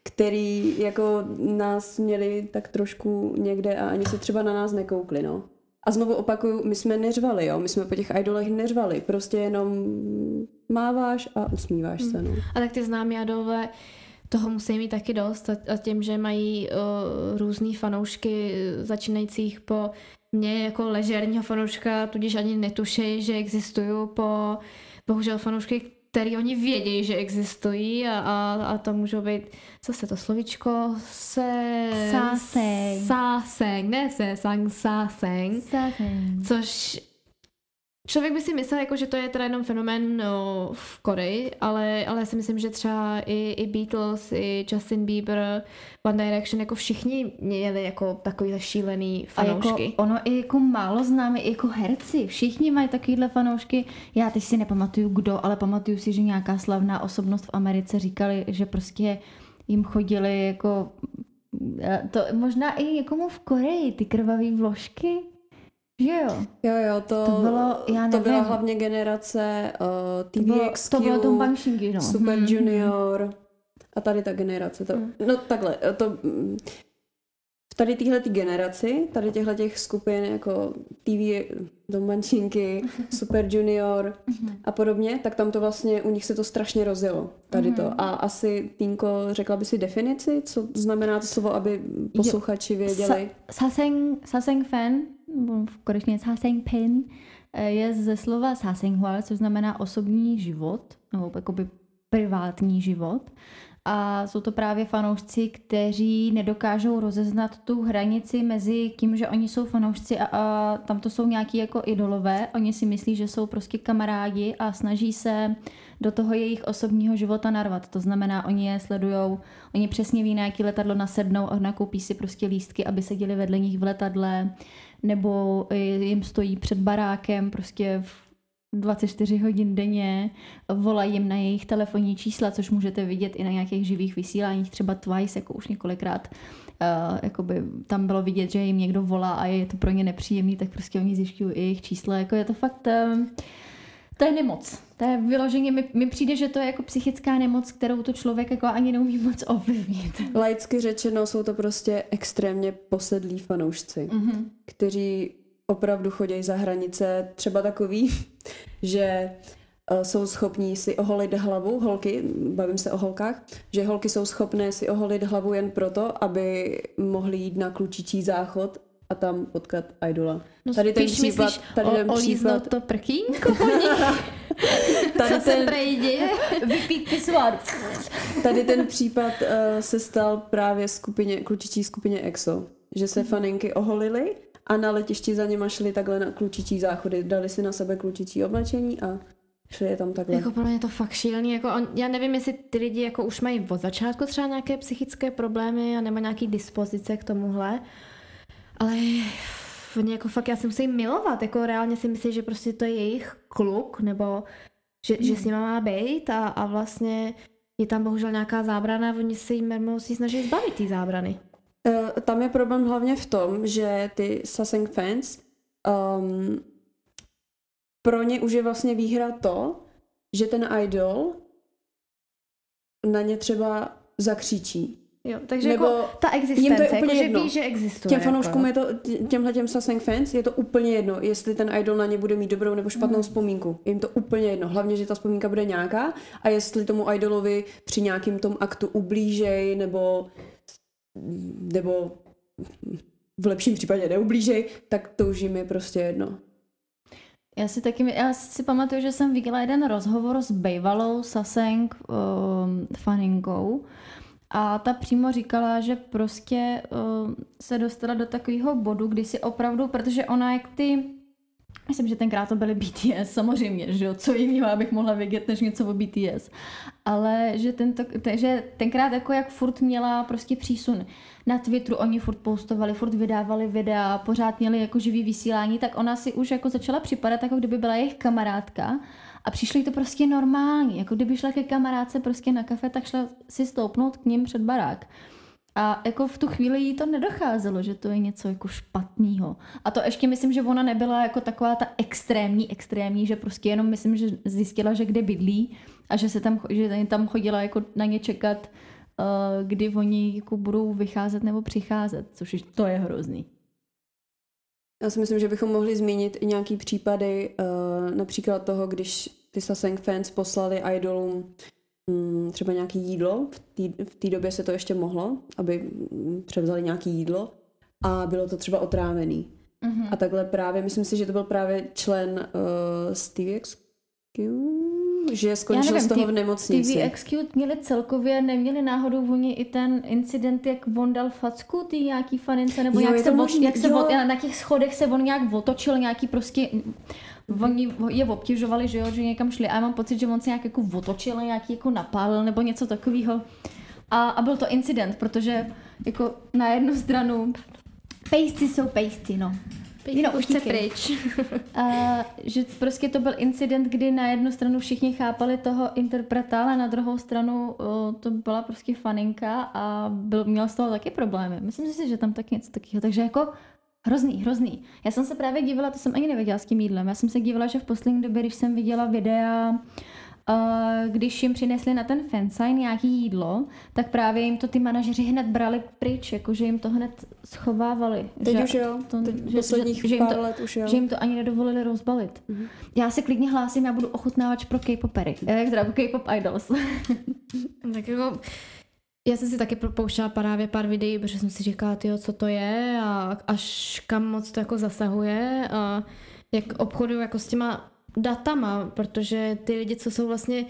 který jako nás měli tak trošku někde a ani se třeba na nás nekoukli, no. A znovu opakuju, my jsme neřvali, jo, my jsme po těch idolech neřvali, prostě jenom máváš a usmíváš se, no. A tak ty známí idolové toho musí mít taky dost a tím, že mají uh, různý fanoušky začínajících po mě jako ležerního fanouška, tudíž ani netuší, že existují po bohužel fanoušky, který oni vědí, že existují a, a, a to můžou být, co se to slovíčko, se... Sáseng. Sáseng, ne se, sang, sáseng. Sáseng. Což Člověk by si myslel, jako, že to je teda jenom fenomén no, v Koreji, ale, ale si myslím, že třeba i, i Beatles, i Justin Bieber, One Direction, jako všichni měli jako takovýhle šílený fanoušky. A jako ono i jako málo známe, i jako herci. Všichni mají takovýhle fanoušky. Já teď si nepamatuju kdo, ale pamatuju si, že nějaká slavná osobnost v Americe říkali, že prostě jim chodili jako to možná i někomu v Koreji, ty krvavé vložky, že jo? Jo, jo, to, to, bylo, já nevím. to byla hlavně generace uh, TVXQ, to bylo, to bylo no. Super hmm. Junior a tady ta generace. To, hmm. No takhle, to, tady téhle generaci, tady těchto těch skupin jako TV, Dombančinky, Super Junior mhm. a podobně, tak tam to vlastně, u nich se to strašně rozjelo, tady to. Mhm. A asi, Týnko, řekla by si definici, co znamená to slovo, aby posluchači věděli? Saseng, saseng fan v korejštině Pen, eh, je ze slova Sasenghua, což znamená osobní život, nebo jakoby privátní život. A jsou to právě fanoušci, kteří nedokážou rozeznat tu hranici mezi tím, že oni jsou fanoušci a, a tam to jsou nějaký jako idolové. Oni si myslí, že jsou prostě kamarádi a snaží se do toho jejich osobního života narvat. To znamená, oni je sledujou, oni přesně ví, na jaký letadlo nasednou a nakoupí si prostě lístky, aby seděli vedle nich v letadle nebo jim stojí před barákem prostě v 24 hodin denně, volají jim na jejich telefonní čísla, což můžete vidět i na nějakých živých vysíláních, třeba Twice, jako už několikrát uh, jakoby tam bylo vidět, že jim někdo volá a je to pro ně nepříjemný, tak prostě oni zjišťují i jejich čísla, jako je to fakt uh, to je nemoc. To je vyloženě, mi, mi přijde, že to je jako psychická nemoc, kterou to člověk jako ani neumí moc ovlivnit. Laicky řečeno jsou to prostě extrémně posedlí fanoušci, mm-hmm. kteří opravdu chodí za hranice, třeba takový, že uh, jsou schopní si oholit hlavu, holky, bavím se o holkách, že holky jsou schopné si oholit hlavu jen proto, aby mohly jít na klučičí záchod a tam potkat idola. No tady ten případ, myslíš tady ten o, případ... to prkínko tady Co ten... se děje? Vypít pisoár. tady ten případ uh, se stal právě skupině, klučičí skupině EXO, že se faninky oholily a na letišti za něma šli takhle na klučičí záchody, dali si na sebe klučičí oblečení a šli je tam takhle. Jako pro mě to fakt šílený, jako on, já nevím, jestli ty lidi jako už mají od začátku třeba nějaké psychické problémy a nebo nějaký dispozice k tomuhle, ale v ně jako fakt já si musím milovat, jako reálně si myslím, že prostě to je jejich kluk, nebo že, hmm. že s nima má být a, a vlastně je tam bohužel nějaká zábrana a oni se jim musí snažit zbavit té zábrany. Uh, tam je problém hlavně v tom, že ty Saseng fans um, pro ně už je vlastně výhra to, že ten idol na ně třeba zakřičí. Jo, takže Nebo jako ta existence, jim to je úplně jako, jedno. že ví, že existuje. Těm fanouškům jako. je to, těmhle těm Saseng fans je to úplně jedno, jestli ten idol na ně bude mít dobrou nebo špatnou mm. vzpomínku. Je jim to úplně jedno. Hlavně, že ta vzpomínka bude nějaká a jestli tomu idolovi při nějakým tom aktu ublížej nebo nebo v lepším případě neublížej, tak to už jim je prostě jedno. Já si taky, já si pamatuju, že jsem viděla jeden rozhovor s bývalou Saseng um, faninkou a ta přímo říkala, že prostě um, se dostala do takového bodu, kdy si opravdu, protože ona jak ty Myslím, že tenkrát to byly BTS, samozřejmě, že jo, co jiného abych mohla vědět, než něco o BTS. Ale že, tento, te, že tenkrát jako jak furt měla prostě přísun na Twitteru, oni furt postovali, furt vydávali videa, pořád měli jako živý vysílání, tak ona si už jako začala připadat, jako kdyby byla jejich kamarádka a přišlo jí to prostě normální, jako kdyby šla ke kamarádce prostě na kafe, tak šla si stoupnout k ním před barák. A jako v tu chvíli jí to nedocházelo, že to je něco jako špatného. A to ještě myslím, že ona nebyla jako taková ta extrémní, extrémní, že prostě jenom myslím, že zjistila, že kde bydlí a že se tam, že tam chodila jako na ně čekat, uh, kdy oni jako budou vycházet nebo přicházet, což je, to je hrozný. Já si myslím, že bychom mohli zmínit i nějaký případy, uh, například toho, když ty Saseng fans poslali idolům třeba nějaký jídlo, v té době se to ještě mohlo, aby převzali nějaký jídlo a bylo to třeba otrávený. Mm-hmm. A takhle právě, myslím si, že to byl právě člen uh, Stevie XQ, že skončil nevím, z toho v nemocnici. TVXQ měli celkově, neměli náhodou oni i ten incident, jak on dal facku ty nějaký fanince, nebo jo, jak se, možný, jak se na těch schodech se on nějak otočil, nějaký prostě oni je obtěžovali, že jo, že někam šli a já mám pocit, že on se nějak jako otočil, nějaký jako napálil nebo něco takového. A, a byl to incident, protože jako na jednu stranu pejsci jsou pejsci, no. No, už se pryč. a, že prostě to byl incident, kdy na jednu stranu všichni chápali toho interpreta, ale na druhou stranu o, to byla prostě faninka a byl, měl z toho taky problémy. Myslím si, že tam taky něco takového. Takže jako Hrozný, hrozný. Já jsem se právě dívala, to jsem ani nevěděla s tím jídlem. Já jsem se dívala, že v poslední době, když jsem viděla videa, uh, když jim přinesli na ten fansign nějaký jídlo, tak právě jim to ty manažeři hned brali pryč, jakože jim to hned schovávali. Teď že, už jo, to, teď že, posledních že, pár že to, let už jo. Že jim to ani nedovolili rozbalit. Mm-hmm. Já se klidně hlásím, já budu ochutnávač pro K-popery, jak teda K-pop idols. tak jako já jsem si taky pouštěla právě pár videí, protože jsem si říkala, tyjo, co to je a až kam moc to jako zasahuje a jak obchodují jako s těma datama, protože ty lidi, co jsou vlastně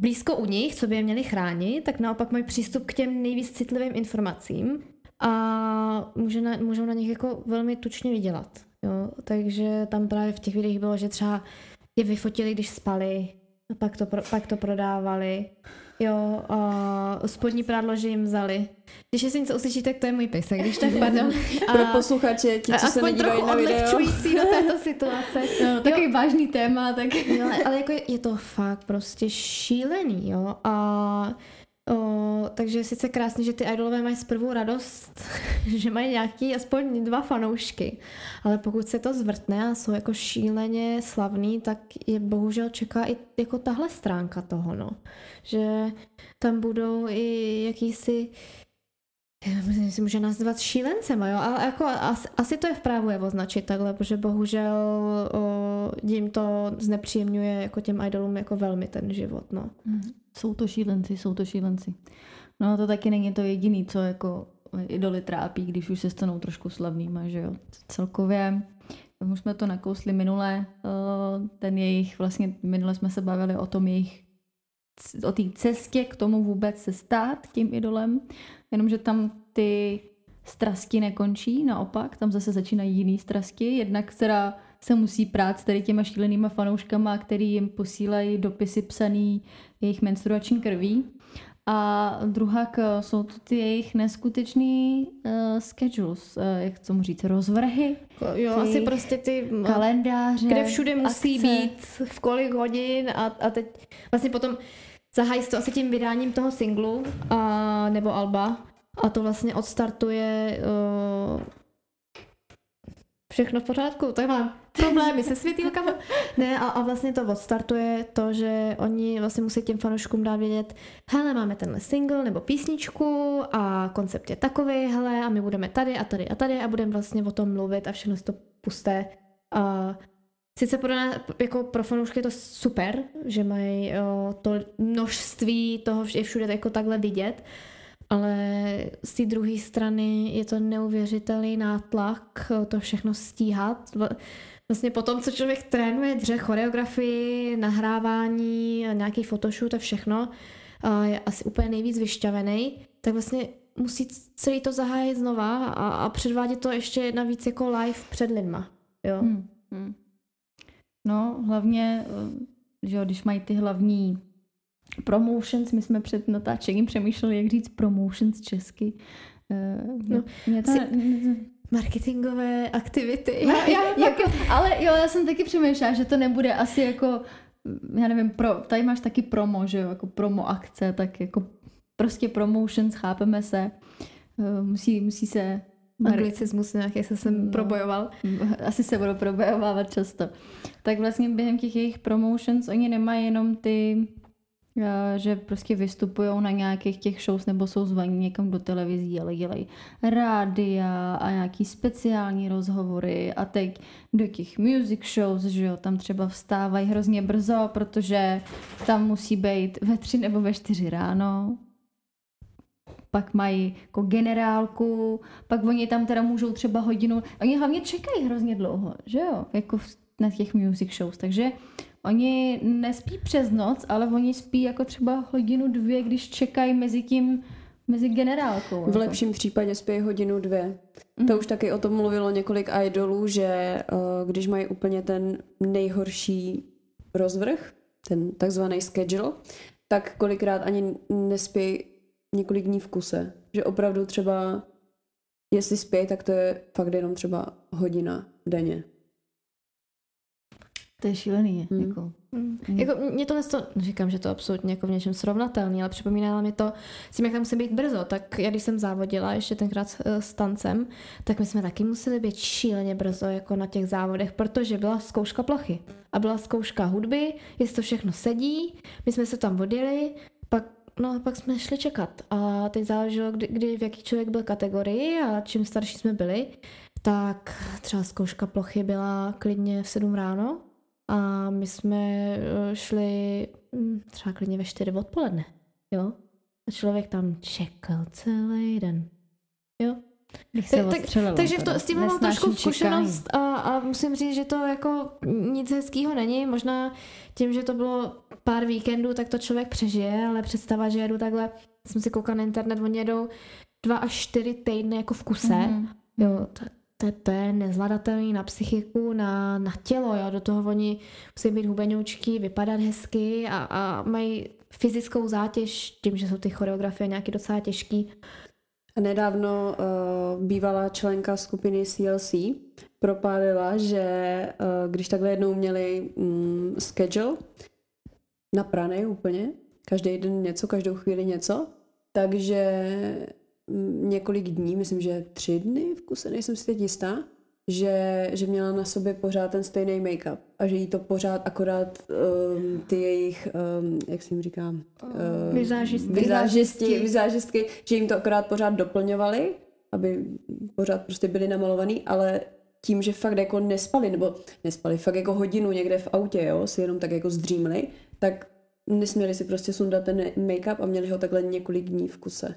blízko u nich, co by je měli chránit, tak naopak mají přístup k těm nejvíc citlivým informacím a může na, můžou na nich jako velmi tučně vydělat. Jo? Takže tam právě v těch videích bylo, že třeba je vyfotili, když spali, a pak to, pro, pak to prodávali. Jo, uh, spodní prádlo, že jim vzali. Když si něco uslyšíte, tak to je můj pejsek, když tak pardon. A, Pro posluchače, ti, co se nedívají na video. do této situace. No, takový vážný téma, tak... Jo, ale jako je, je to fakt prostě šílený, jo. A O, takže sice krásně, že ty idolové mají zprvu radost, že mají nějaký aspoň dva fanoušky, ale pokud se to zvrtne a jsou jako šíleně slavný, tak je bohužel čeká i jako tahle stránka toho, no. Že tam budou i jakýsi myslím, může nazvat šílencem, jo, ale jako asi, asi to je v právu je označit takhle, protože bohužel o, jim to znepříjemňuje jako těm idolům jako velmi ten život, no. Mm. Jsou to šílenci, jsou to šílenci. No to taky není to jediný, co jako idoly trápí, když už se stanou trošku slavnýma, že jo. Celkově, už jsme to nakousli minule, eh, ten jejich, vlastně minule jsme se bavili o tom jejich, o té cestě k tomu vůbec se stát tím idolem, jenomže tam ty strasti nekončí, naopak, tam zase začínají jiný strasti, jednak která se musí prát s tady těma šílenýma fanouškama, který jim posílají dopisy psaný jejich menstruační krví. A druhá jsou to ty jejich neskutečný uh, schedules, uh, jak tomu říct, rozvrhy. Jo, asi prostě ty kalendáře, kde všude musí akce. být, v kolik hodin a, a teď vlastně potom zahájí to asi tím vydáním toho singlu a, nebo alba a to vlastně odstartuje uh, všechno v pořádku, tak mám problémy se světýlkama. Ne, a, a vlastně to odstartuje to, že oni vlastně musí těm fanouškům dát vědět, hele, máme tenhle single nebo písničku a koncept je takový, hele, a my budeme tady a tady a tady a budeme vlastně o tom mluvit a všechno to pusté. A Sice pro, nás, jako pro fanoušky je to super, že mají o, to množství toho je všude jako takhle vidět, ale z té druhé strany je to neuvěřitelný nátlak to všechno stíhat. Vlastně po tom, co člověk trénuje, dře choreografii, nahrávání, nějaký photoshoot a všechno, je asi úplně nejvíc vyšťavený, tak vlastně musí celý to zahájit znova a, a předvádět to ještě navíc jako live před lidma. Jo? Hmm. Hmm. No, hlavně, že jo, když mají ty hlavní promotions, my jsme před natáčením přemýšleli, jak říct promotions česky. No, mě to, marketingové aktivity. Já, já, jako, ale jo, já jsem taky přemýšlela, že to nebude asi jako, já nevím, pro, tady máš taky promo, že jo, jako promo akce, tak jako prostě promotions, chápeme se, musí, musí se Anglicismus nějaký se sem no, probojoval. Asi se budou probojovávat často. Tak vlastně během těch jejich promotions oni nemají jenom ty že prostě vystupují na nějakých těch shows nebo jsou zvaní někam do televizí, ale dělají rádia a nějaký speciální rozhovory a teď do těch music shows, že jo, tam třeba vstávají hrozně brzo, protože tam musí být ve tři nebo ve čtyři ráno, pak mají jako generálku, pak oni tam teda můžou třeba hodinu, oni hlavně čekají hrozně dlouho, že jo, jako na těch music shows, takže oni nespí přes noc, ale oni spí jako třeba hodinu, dvě, když čekají mezi tím, mezi generálkou. V jako. lepším případě spí hodinu, dvě. Mm. To už taky o tom mluvilo několik idolů, že uh, když mají úplně ten nejhorší rozvrh, ten takzvaný schedule, tak kolikrát ani nespí několik dní v kuse. Že opravdu třeba, jestli spí, tak to je fakt jenom třeba hodina denně. To je šílený. Hmm. Jako. Hmm. Jako, mě tohle to, říkám, že to absolutně jako v něčem srovnatelný, ale připomínala mi to s tím, jak tam musí být brzo. Tak já, když jsem závodila ještě tenkrát s tancem, tak my jsme taky museli být šíleně brzo jako na těch závodech, protože byla zkouška plochy a byla zkouška hudby, jestli to všechno sedí, my jsme se tam vodili, No a pak jsme šli čekat a teď záleželo, kdy, kdy v jaký člověk byl kategorii a čím starší jsme byli, tak třeba zkouška plochy byla klidně v 7 ráno a my jsme eh, šli hm, třeba klidně ve 4 odpoledne, jo. A člověk tam čekal celý den, jo. Se tak, tak, takže v to, s tím mám trošku zkušenost a, a musím říct, že to jako nic hezkého není. Možná tím, že to bylo pár víkendů, tak to člověk přežije, ale představa, že jedu takhle, jsem si koukala na internet, oni jedou dva až čtyři týdny jako v kuse, mm-hmm. jo, to, to, to je nezvladatelný na psychiku, na, na tělo, jo, do toho oni musí být hubenoučky, vypadat hezky a, a mají fyzickou zátěž tím, že jsou ty choreografie nějaký docela těžký. Nedávno uh, bývalá členka skupiny CLC propálila, že uh, když takhle jednou měli um, schedule, napraný úplně, každý den něco, každou chvíli něco, takže několik dní, myslím, že tři dny v kuse, nejsem si teď jistá, že, že měla na sobě pořád ten stejný make-up a že jí to pořád akorát um, ty jejich, um, jak si jim říkám, um, vizážistky. vizážisti, vizážistky, že jim to akorát pořád doplňovali, aby pořád prostě byli namalovaný, ale tím, že fakt jako nespali, nebo nespali, fakt jako hodinu někde v autě, jo, si jenom tak jako zdřímli, tak nesměli si prostě sundat ten make-up a měli ho takhle několik dní v kuse.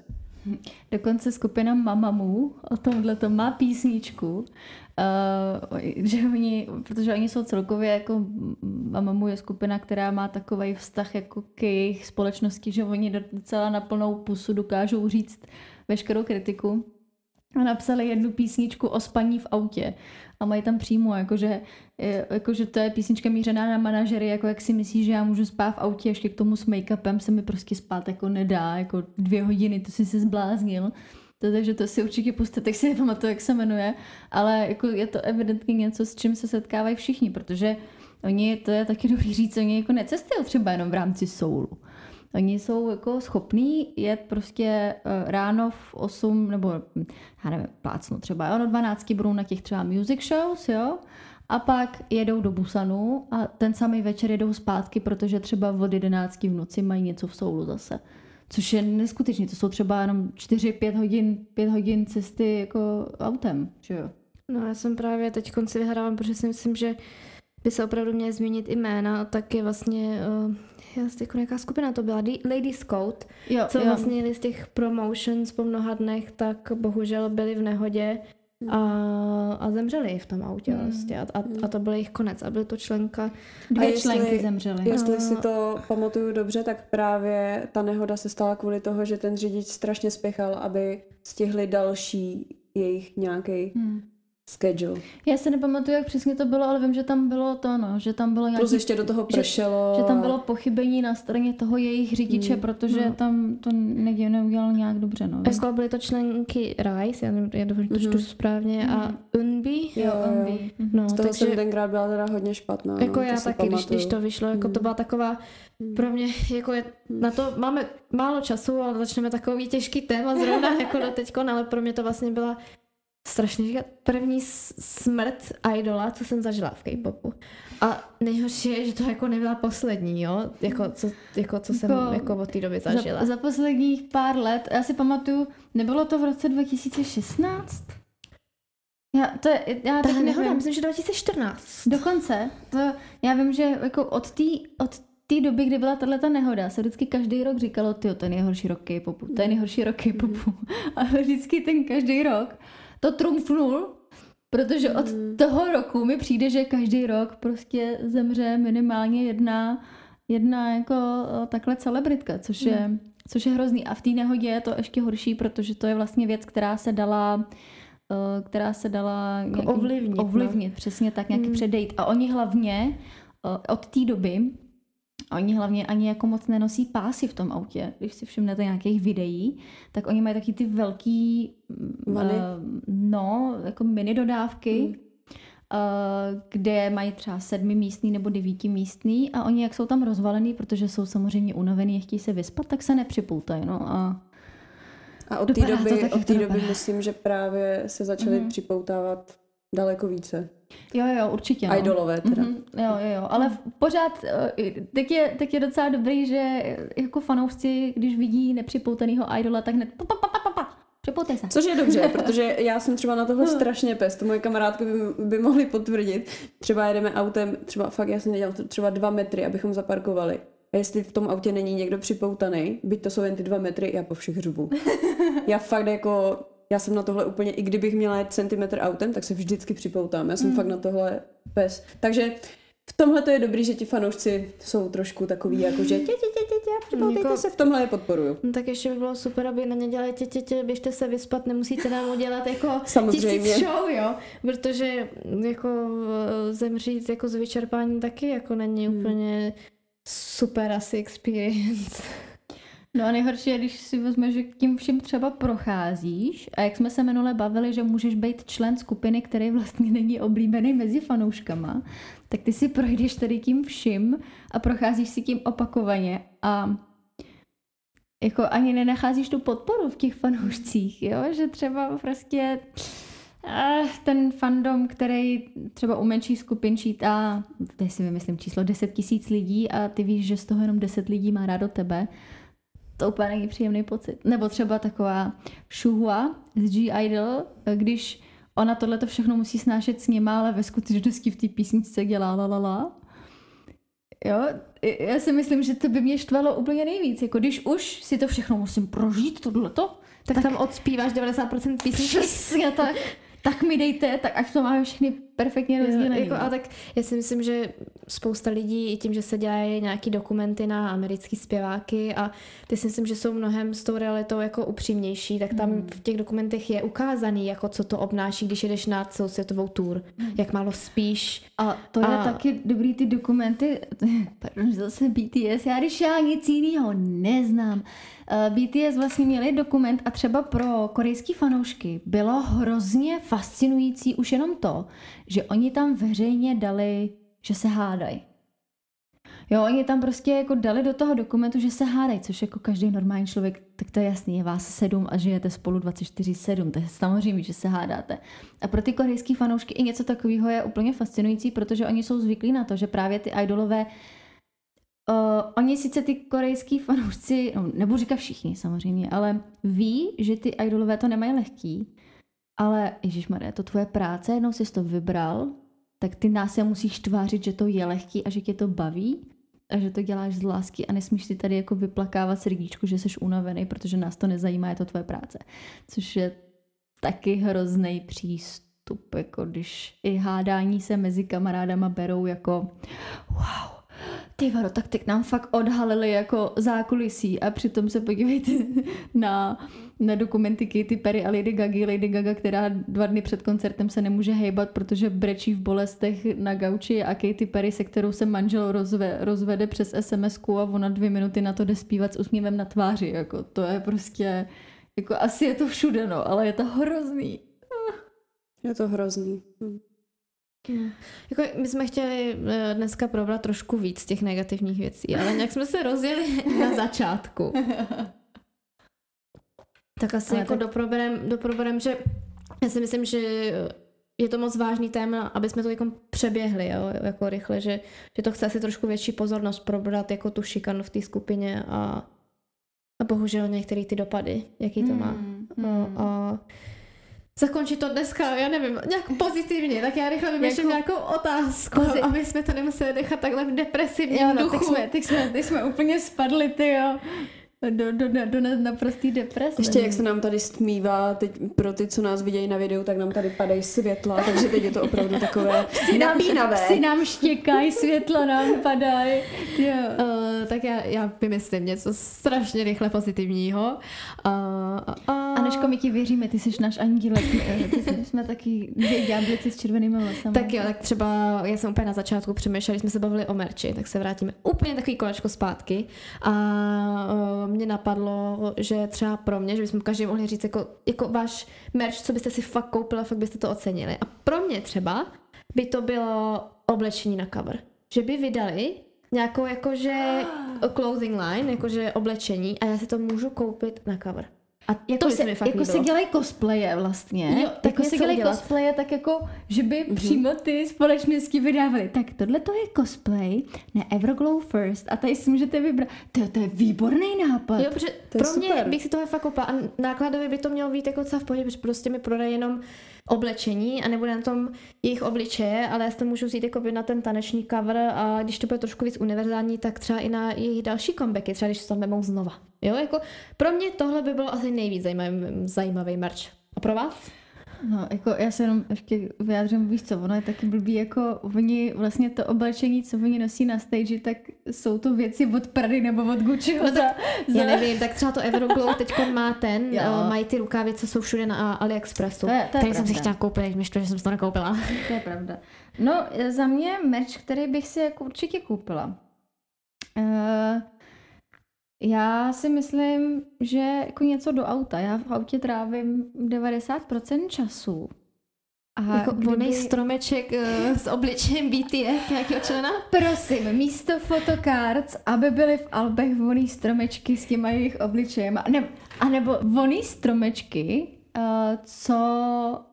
Dokonce skupina Mamamu o tomhle to má písničku, uh, že oni, protože oni jsou celkově jako Mamamu je skupina, která má takový vztah jako k jejich společnosti, že oni docela na plnou pusu dokážou říct veškerou kritiku. a napsali jednu písničku o spaní v autě a mají tam přímo, jakože, je- jakože to je písnička mířená na manažery, jako jak si myslíš, že já můžu spát v autě, ještě k tomu s make-upem se mi prostě spát jako nedá, jako dvě hodiny, to si se zbláznil. To, takže to si určitě puste, tak si nepamatuju, jak se jmenuje, ale jako je to evidentně něco, s čím se setkávají všichni, protože oni, to je taky dobrý říct, oni jako necestují třeba jenom v rámci soulu. Oni jsou jako schopní jet prostě eh, ráno v 8 nebo já nevím, plácnu třeba, jo, no 12 budou na těch třeba music shows, jo, a pak jedou do Busanu a ten samý večer jedou zpátky, protože třeba od 11 v noci mají něco v soulu zase. Což je neskutečné, to jsou třeba jenom 4-5 hodin, 5 hodin cesty jako autem, že jo. No já jsem právě teď konci vyhrávám, protože si myslím, že by se opravdu měly změnit i jména, tak je vlastně, uh, já jako nějaká skupina to byla, Lady Scout, Jo, co jo. vlastně jeli z těch promotions po mnoha dnech, tak bohužel byli v nehodě a, a zemřeli v tom autě Hmm. vlastně a, a, a to byl jejich konec a byl to členka, Dvě A jestli- členky zemřely. Jestli No. si to pamatuju dobře, tak právě ta nehoda se stala kvůli toho, že ten řidič strašně spěchal, aby stihli další jejich nějaký Hmm. Schedule. Já se nepamatuju, jak přesně to bylo, ale vím, že tam bylo to, no, že tam bylo nějaký, Plus ještě do toho že- pršelo. že tam a- bylo pochybení na straně toho jejich řidiče, Hmm. protože No. tam to ne- neudělal nějak dobře, no. jako byly to členky Rice, já nevím, já doufám, že to čtu Mhm. správně, a Mhm. Unbi, Jo, jo. Ombi. Mhm. no, Z toho takže... jsem tenkrát byla teda hodně špatná. Jako no, já taky, když, když to vyšlo, jako to Hmm. byla taková, pro mě, jako je, na to máme málo času, ale začneme takový těžký téma zrovna jako do teďkon, ale pro mě to vlastně byla strašně říkat, první smrt idola, co jsem zažila v K-popu. A nejhorší je, že to jako nebyla poslední, jo, jako co, jako, co jsem Jako- jako od té doby zažila. Za, za posledních pár let, já si pamatuju, nebylo to v roce 2016? Já, to je, já Ta teď nehoda, myslím, že 2014. Dokonce, to, já vím, že jako od té od té doby, kdy byla tato nehoda, se vždycky každý rok říkalo, ty to je nejhorší rok K-popu, to je nejhorší rok K-popu. Ale vždycky ten každý rok to trumfnul, protože od Mhm. toho roku mi přijde, že každý rok prostě zemře minimálně jedna, jedna jako o, takhle celebritka, což je, což je hrozný. A v té nehodě je to ještě horší, protože to je vlastně věc, která se dala eh, která se dala nějakým- ovlivnit, no. ovlivnit přesně tak, nějaký Hmm. předejít. A oni hlavně eh, od té doby, oni hlavně ani jako moc nenosí pásy v tom autě. Když si všimnete nějakých videí, tak oni mají taky ty velký, mm, eh, no, jako mini dodávky, Hmm. eh, kde mají třeba sedmi místný nebo devíti místný a oni jak jsou tam rozvalený, protože jsou samozřejmě unavený a chtějí se vyspat, tak se nepřipoutají. No a A od té doby, od doby myslím, že právě se začaly Mhm. připoutávat daleko více. jo, jo, určitě. No. Idolové teda. Mhm, jo, jo, jo, ale pořád eh, tak je, tak je docela dobrý, že jako fanoušci, když vidí nepřipoutanýho idola, tak hned pa, pa, pa, pa, pa, se. Což je dobře, protože já jsem třeba na tohle strašně pes, to moje kamarádky by, by mohly potvrdit. Třeba jedeme autem, třeba fakt já jsem nedělal třeba dva metry, abychom zaparkovali. A jestli v tom autě není někdo připoutaný, byť to jsou jen ty dva metry, já po všech řvu. Já fakt jako, já jsem na tohle úplně, i kdybych měla jet centimetr autem, tak se vždycky připoutám. Já jsem Mm. fakt na tohle pes. Takže v tomhle to je dobrý, že ti fanoušci jsou trošku takový, jako že tě, tě, tě, tě, tě, připoutejte Jako- se, v tomhle je podporuju. No, tak ještě by bylo super, aby na ně dělali tě, tě, tě, běžte se vyspat, nemusíte nám udělat jako Samozřejmě. tisíc show, jo, protože jako eh, zemřít jako z vyčerpání taky jako není Hmm. úplně super asi experience. No a nejhorší je, když si vezmeš, že tím vším třeba procházíš a jak jsme se minule bavili, že můžeš být člen skupiny, který vlastně není oblíbený mezi fanouškama, tak ty si projdeš tady tím vším a procházíš si tím opakovaně a jako ani nenacházíš tu podporu v těch fanoušcích, jo? že třeba prostě ten fandom, který třeba u menších skupin čítá, teď si vymyslím číslo, 10 tisíc lidí a ty víš, že z toho jenom 10 lidí má rádo tebe, to úplně není příjemný pocit. Nebo třeba taková Shuhua z G-Idol, když ona tohle to všechno musí snášet s nima, ale ve skutečnosti v té písničce dělá la la la. Jo, já si myslím, že to by mě štvalo úplně nejvíc. Jako když už si to všechno musím prožít, tohleto, Tak, tak tam odspíváš 90% písničky. přesně tak. tak mi dejte, tak až to máme všechny perfektně rozdělené. Jako, a tak já si myslím, že spousta lidí i tím, že se dělají nějaký dokumenty na americký zpěváky a ty si myslím, že jsou mnohem s tou realitou jako upřímnější, tak tam hmm. v těch dokumentech je ukázaný, jako co to obnáší, když jedeš na celosvětovou tour, hmm. jak málo spíš. A to je a... taky dobrý ty dokumenty, pardon, zase BTS, já když já nic jiného neznám, BTS vlastně měli dokument a třeba pro korejský fanoušky bylo hrozně fascinující už jenom to, že oni tam veřejně dali, že se hádají. Jo, oni tam prostě jako dali do toho dokumentu, že se hádají, což jako každý normální člověk, tak to je jasný, je vás sedm a žijete spolu 24-7, to je samozřejmě, že se hádáte. A pro ty korejský fanoušky i něco takového je úplně fascinující, protože oni jsou zvyklí na to, že právě ty idolové Uh, oni sice ty korejský fanoušci, no, nebo říká všichni samozřejmě, ale ví, že ty idolové to nemají lehký, ale Maria, to tvoje práce, jednou jsi to vybral, tak ty nás se musíš tvářit, že to je lehký a že tě to baví a že to děláš z lásky a nesmíš si tady jako vyplakávat srdíčku, že jsi unavený, protože nás to nezajímá, je to tvoje práce. Což je taky hrozný přístup, jako když i hádání se mezi kamarádama berou jako wow, ty varo, tak teď nám fakt odhalili jako zákulisí a přitom se podívejte na, na dokumenty Katy Perry a Lady Gaga, Lady Gaga, která dva dny před koncertem se nemůže hejbat, protože brečí v bolestech na gauči a Katy Perry, se kterou se manžel rozve, rozvede přes sms a ona dvě minuty na to jde zpívat s úsměvem na tváři. Jako, to je prostě, jako asi je to všude, no, ale je to hrozný. Je to hrozný. Hm. Hmm. Jako, my jsme chtěli eh, dneska probrat trošku víc těch negativních věcí, ale nějak jsme se rozjeli na začátku. tak asi ale jako tak... doproberem, doproberem, že já si myslím, že je to moc vážný téma, aby jsme to jako přeběhli, jo, jako rychle, že, že to chce asi trošku větší pozornost probrat jako tu šikanu v té skupině a, a bohužel některé ty dopady, jaký to má. Hmm, hmm. A, a zakončit to dneska, já nevím, nějak pozitivně, tak já rychle vymýšlím jako nějakou otázku, pozit... aby jsme to nemuseli nechat takhle v depresivním jo, no, duchu. Teď jsme, teď, jsme, teď jsme úplně spadli, ty jo do, do, do, do naprostý deprese. Ještě jak se nám tady stmívá, teď pro ty, co nás vidějí na videu, tak nám tady padají světla, takže teď je to opravdu takové napínavé. Si nám štěkají, světla nám padají. Uh, tak já, já vymyslím něco strašně rychle pozitivního. Uh, uh, Aneško, my ti věříme, ty jsi náš andílek. Ty jsi, jsme taky dvě ďáblici s červenými vlasami. Tak jo, tak třeba já jsem úplně na začátku přemýšleli, jsme se bavili o merči, tak se vrátíme úplně takový kolečko zpátky. A uh, mě napadlo, že třeba pro mě, že bychom každý mohli říct jako, jako váš merch, co byste si fakt koupili, fakt byste to ocenili. A pro mě třeba by to bylo oblečení na cover. Že by vydali nějakou jakože clothing line, jakože oblečení a já si to můžu koupit na cover. A jako, se, jako líbilo. se dělají cosplaye vlastně. Jo, tak jako se dělají udělat. cosplaye tak jako, že by mm-hmm. přímo ty společnosti vydávaly. Tak tohle to je cosplay na Everglow First a tady si můžete vybrat. To, to je výborný nápad. Jo, protože to pro mě super. bych si toho fakt koupila a nákladově by to mělo být jako co v pohodě, protože prostě mi prodají jenom oblečení a nebude na tom jejich obličeje, ale já si to můžu vzít jako na ten taneční cover a když to bude trošku víc univerzální, tak třeba i na jejich další comebacky, třeba když se tam vemou znova. Jo, jako pro mě tohle by bylo asi nejvíc zajímavý, zajímavý merch. A pro vás? No, jako já se jenom ještě vyjádřím, víš co, ono je taky blbý, jako oni vlastně to oblečení, co oni nosí na stage, tak jsou to věci od Prady nebo od Gucci. No, za, za... Já nevím, tak třeba to Everglow teď má ten, jo. uh, mají ty rukavice, co jsou všude na AliExpressu. To je, to je jsem si chtěla koupit, to, že jsem to nekoupila. To je pravda. No, za mě merch, který bych si jako určitě koupila. Uh, já si myslím, že jako něco do auta. Já v autě trávím 90% času. A jako kdyby... vonej stromeček uh, s obličejem BTS nějakého člena? Prosím, místo fotocards, aby byly v albech voný stromečky s těma jejich obličejem. A, ne, a nebo voný stromečky, uh, co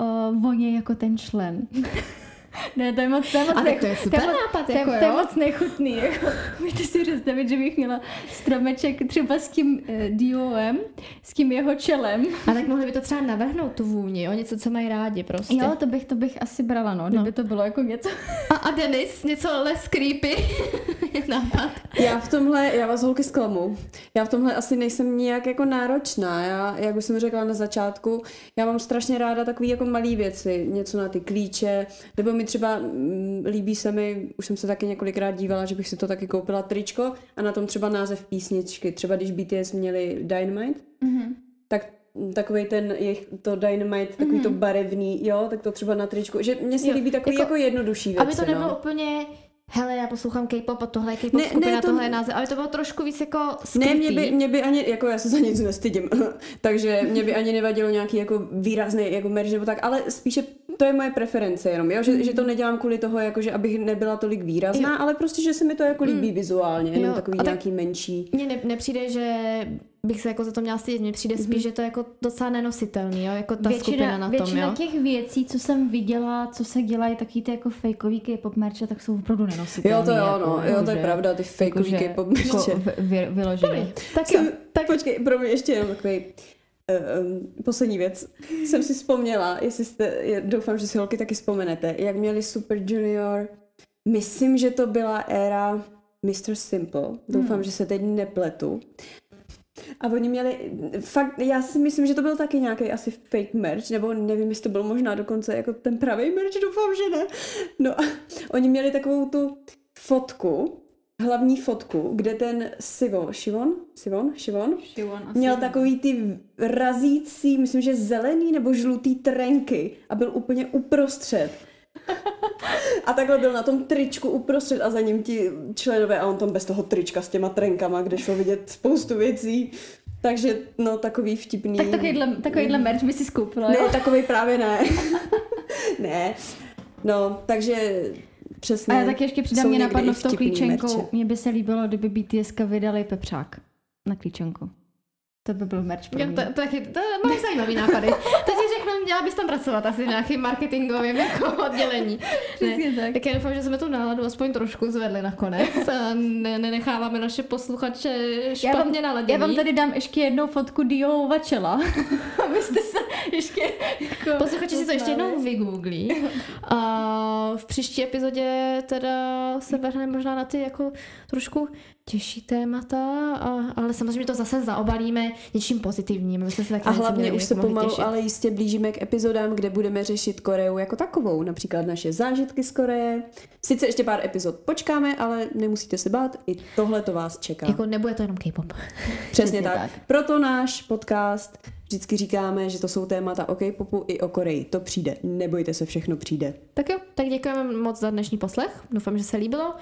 uh, voní jako ten člen. Ne, to je moc, to je moc, tak to je nechu- super moc- nápad, to je, jako to je jo. moc nechutný. Jako. Můžete si představit, že bych měla stromeček třeba s tím eh, Diolem, s tím jeho čelem. A tak mohli by to třeba navrhnout tu vůni, jo? Něco, co mají rádi prostě. Jo, to bych, to bych asi brala, no, kdyby to bylo jako něco. A, a Denis, něco less creepy. je nápad. Já v tomhle, já vás holky zklamu, já v tomhle asi nejsem nijak jako náročná. Já, jak už jsem řekla na začátku, já mám strašně ráda takové jako malé věci, něco na ty klíče, nebo mi třeba mm, líbí se mi, už jsem se taky několikrát dívala, že bych si to taky koupila tričko a na tom třeba název písničky. Třeba když BTS měli Dynamite, Mhm. tak takový ten jejich to Dynamite, takový to barevný, jo, tak to třeba na tričku, že mně se Jo, líbí takový jako- jako, jednodušší věci, Aby to nebylo no. úplně hele, já poslouchám K-pop a tohle je K-pop Ne, skupina, ne, to- tohle je název, aby to bylo trošku víc jako skrytý. Ne, mě by, mě by ani, jako já se za nic nestydím, takže mě by ani nevadilo nějaký jako výrazný jako merch nebo tak, ale spíše to je moje preference jenom, jo? Že, že to nedělám kvůli toho, jako, že abych nebyla tolik výrazná, Jo. ale prostě, že se mi to jako líbí vizuálně, jenom Jo, takový a tak- nějaký menší. Mně ne, nepřijde, že bych se jako za to měla stydět, mně přijde spíš, že to je jako docela nenositelný, jo? jako ta skupina na tom, většina jo. těch věcí, co jsem viděla, co se dělají, taky ty jako fejkový K-pop merče, tak jsou opravdu nenositelné. Jo, to jo, jako, no, jo, to je že- pravda, ty fakeový jakože- K-pop jako merče. vy- vy- vyloženě. Tak jo, Jsem, tak Počkej, pro mě ještě jenom takový um, poslední věc. Jsem si vzpomněla, jestli jste, doufám, že si holky taky vzpomenete, jak měli Super Junior, myslím, že to byla éra Mr. Simple, doufám, Hmm. že se teď nepletu. A oni měli, fakt, já si myslím, že to byl taky nějaký asi fake merch, nebo nevím, jestli to byl možná dokonce jako ten pravý merch, doufám, že ne. No a oni měli takovou tu fotku, hlavní fotku, kde ten Sivon, Šivon, Sivon, Šivon, měl takový ty razící, myslím, že zelený nebo žlutý trenky a byl úplně uprostřed. A takhle byl na tom tričku uprostřed a za ním ti členové a on tam bez toho trička s těma trenkama, kde šlo vidět spoustu věcí. Takže no takový vtipný. Tak takovýhle, takovýhle merch by si skoupila, Ne, takový právě ne. ne. No, takže přesně. A já taky ještě přidám, mě napadlo s tou klíčenkou. merče. Mně by se líbilo, kdyby BTS vydali pepřák na klíčenku. To by byl merch pro Jo, mě. to, to, je, chyt- to máš zajímavý nápady. Teď ti řeknu, měla bys tam pracovat asi v nějakým marketingovým jako oddělení. Přesně tak. Tak já doufám, že jsme tu náladu aspoň trošku zvedli nakonec a ne, nenecháváme naše posluchače Já vám, špatně naladěný. já vám tady dám ještě jednou fotku Diolova čela, abyste se ještě jako Posluchači si to ještě jednou vygooglí. A v příští epizodě teda se vrhneme možná na ty jako trošku těžší témata, a, ale samozřejmě to zase zaobalíme něčím pozitivním. se taky A hlavně už se pomalu, těšit. ale jistě blížíme k epizodám, kde budeme řešit Koreu jako takovou, například naše zážitky z Koreje. Sice ještě pár epizod počkáme, ale nemusíte se bát, i tohle to vás čeká. Jako nebude to jenom K-pop. Přesně přesně tak. tak. Proto náš podcast vždycky říkáme, že to jsou témata o K-popu i o Koreji. To přijde. Nebojte se, všechno přijde. Tak jo, tak děkujeme moc za dnešní poslech. Doufám, že se líbilo.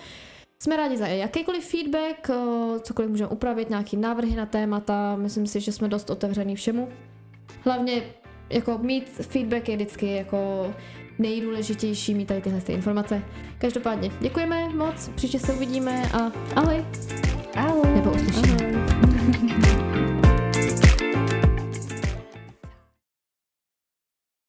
Jsme rádi za jakýkoliv feedback, o, cokoliv můžeme upravit, nějaký návrhy na témata. Myslím si, že jsme dost otevřený všemu. Hlavně jako mít feedback je vždycky jako nejdůležitější mít tady tyhle ty informace. Každopádně děkujeme moc, příště se uvidíme a ahoj!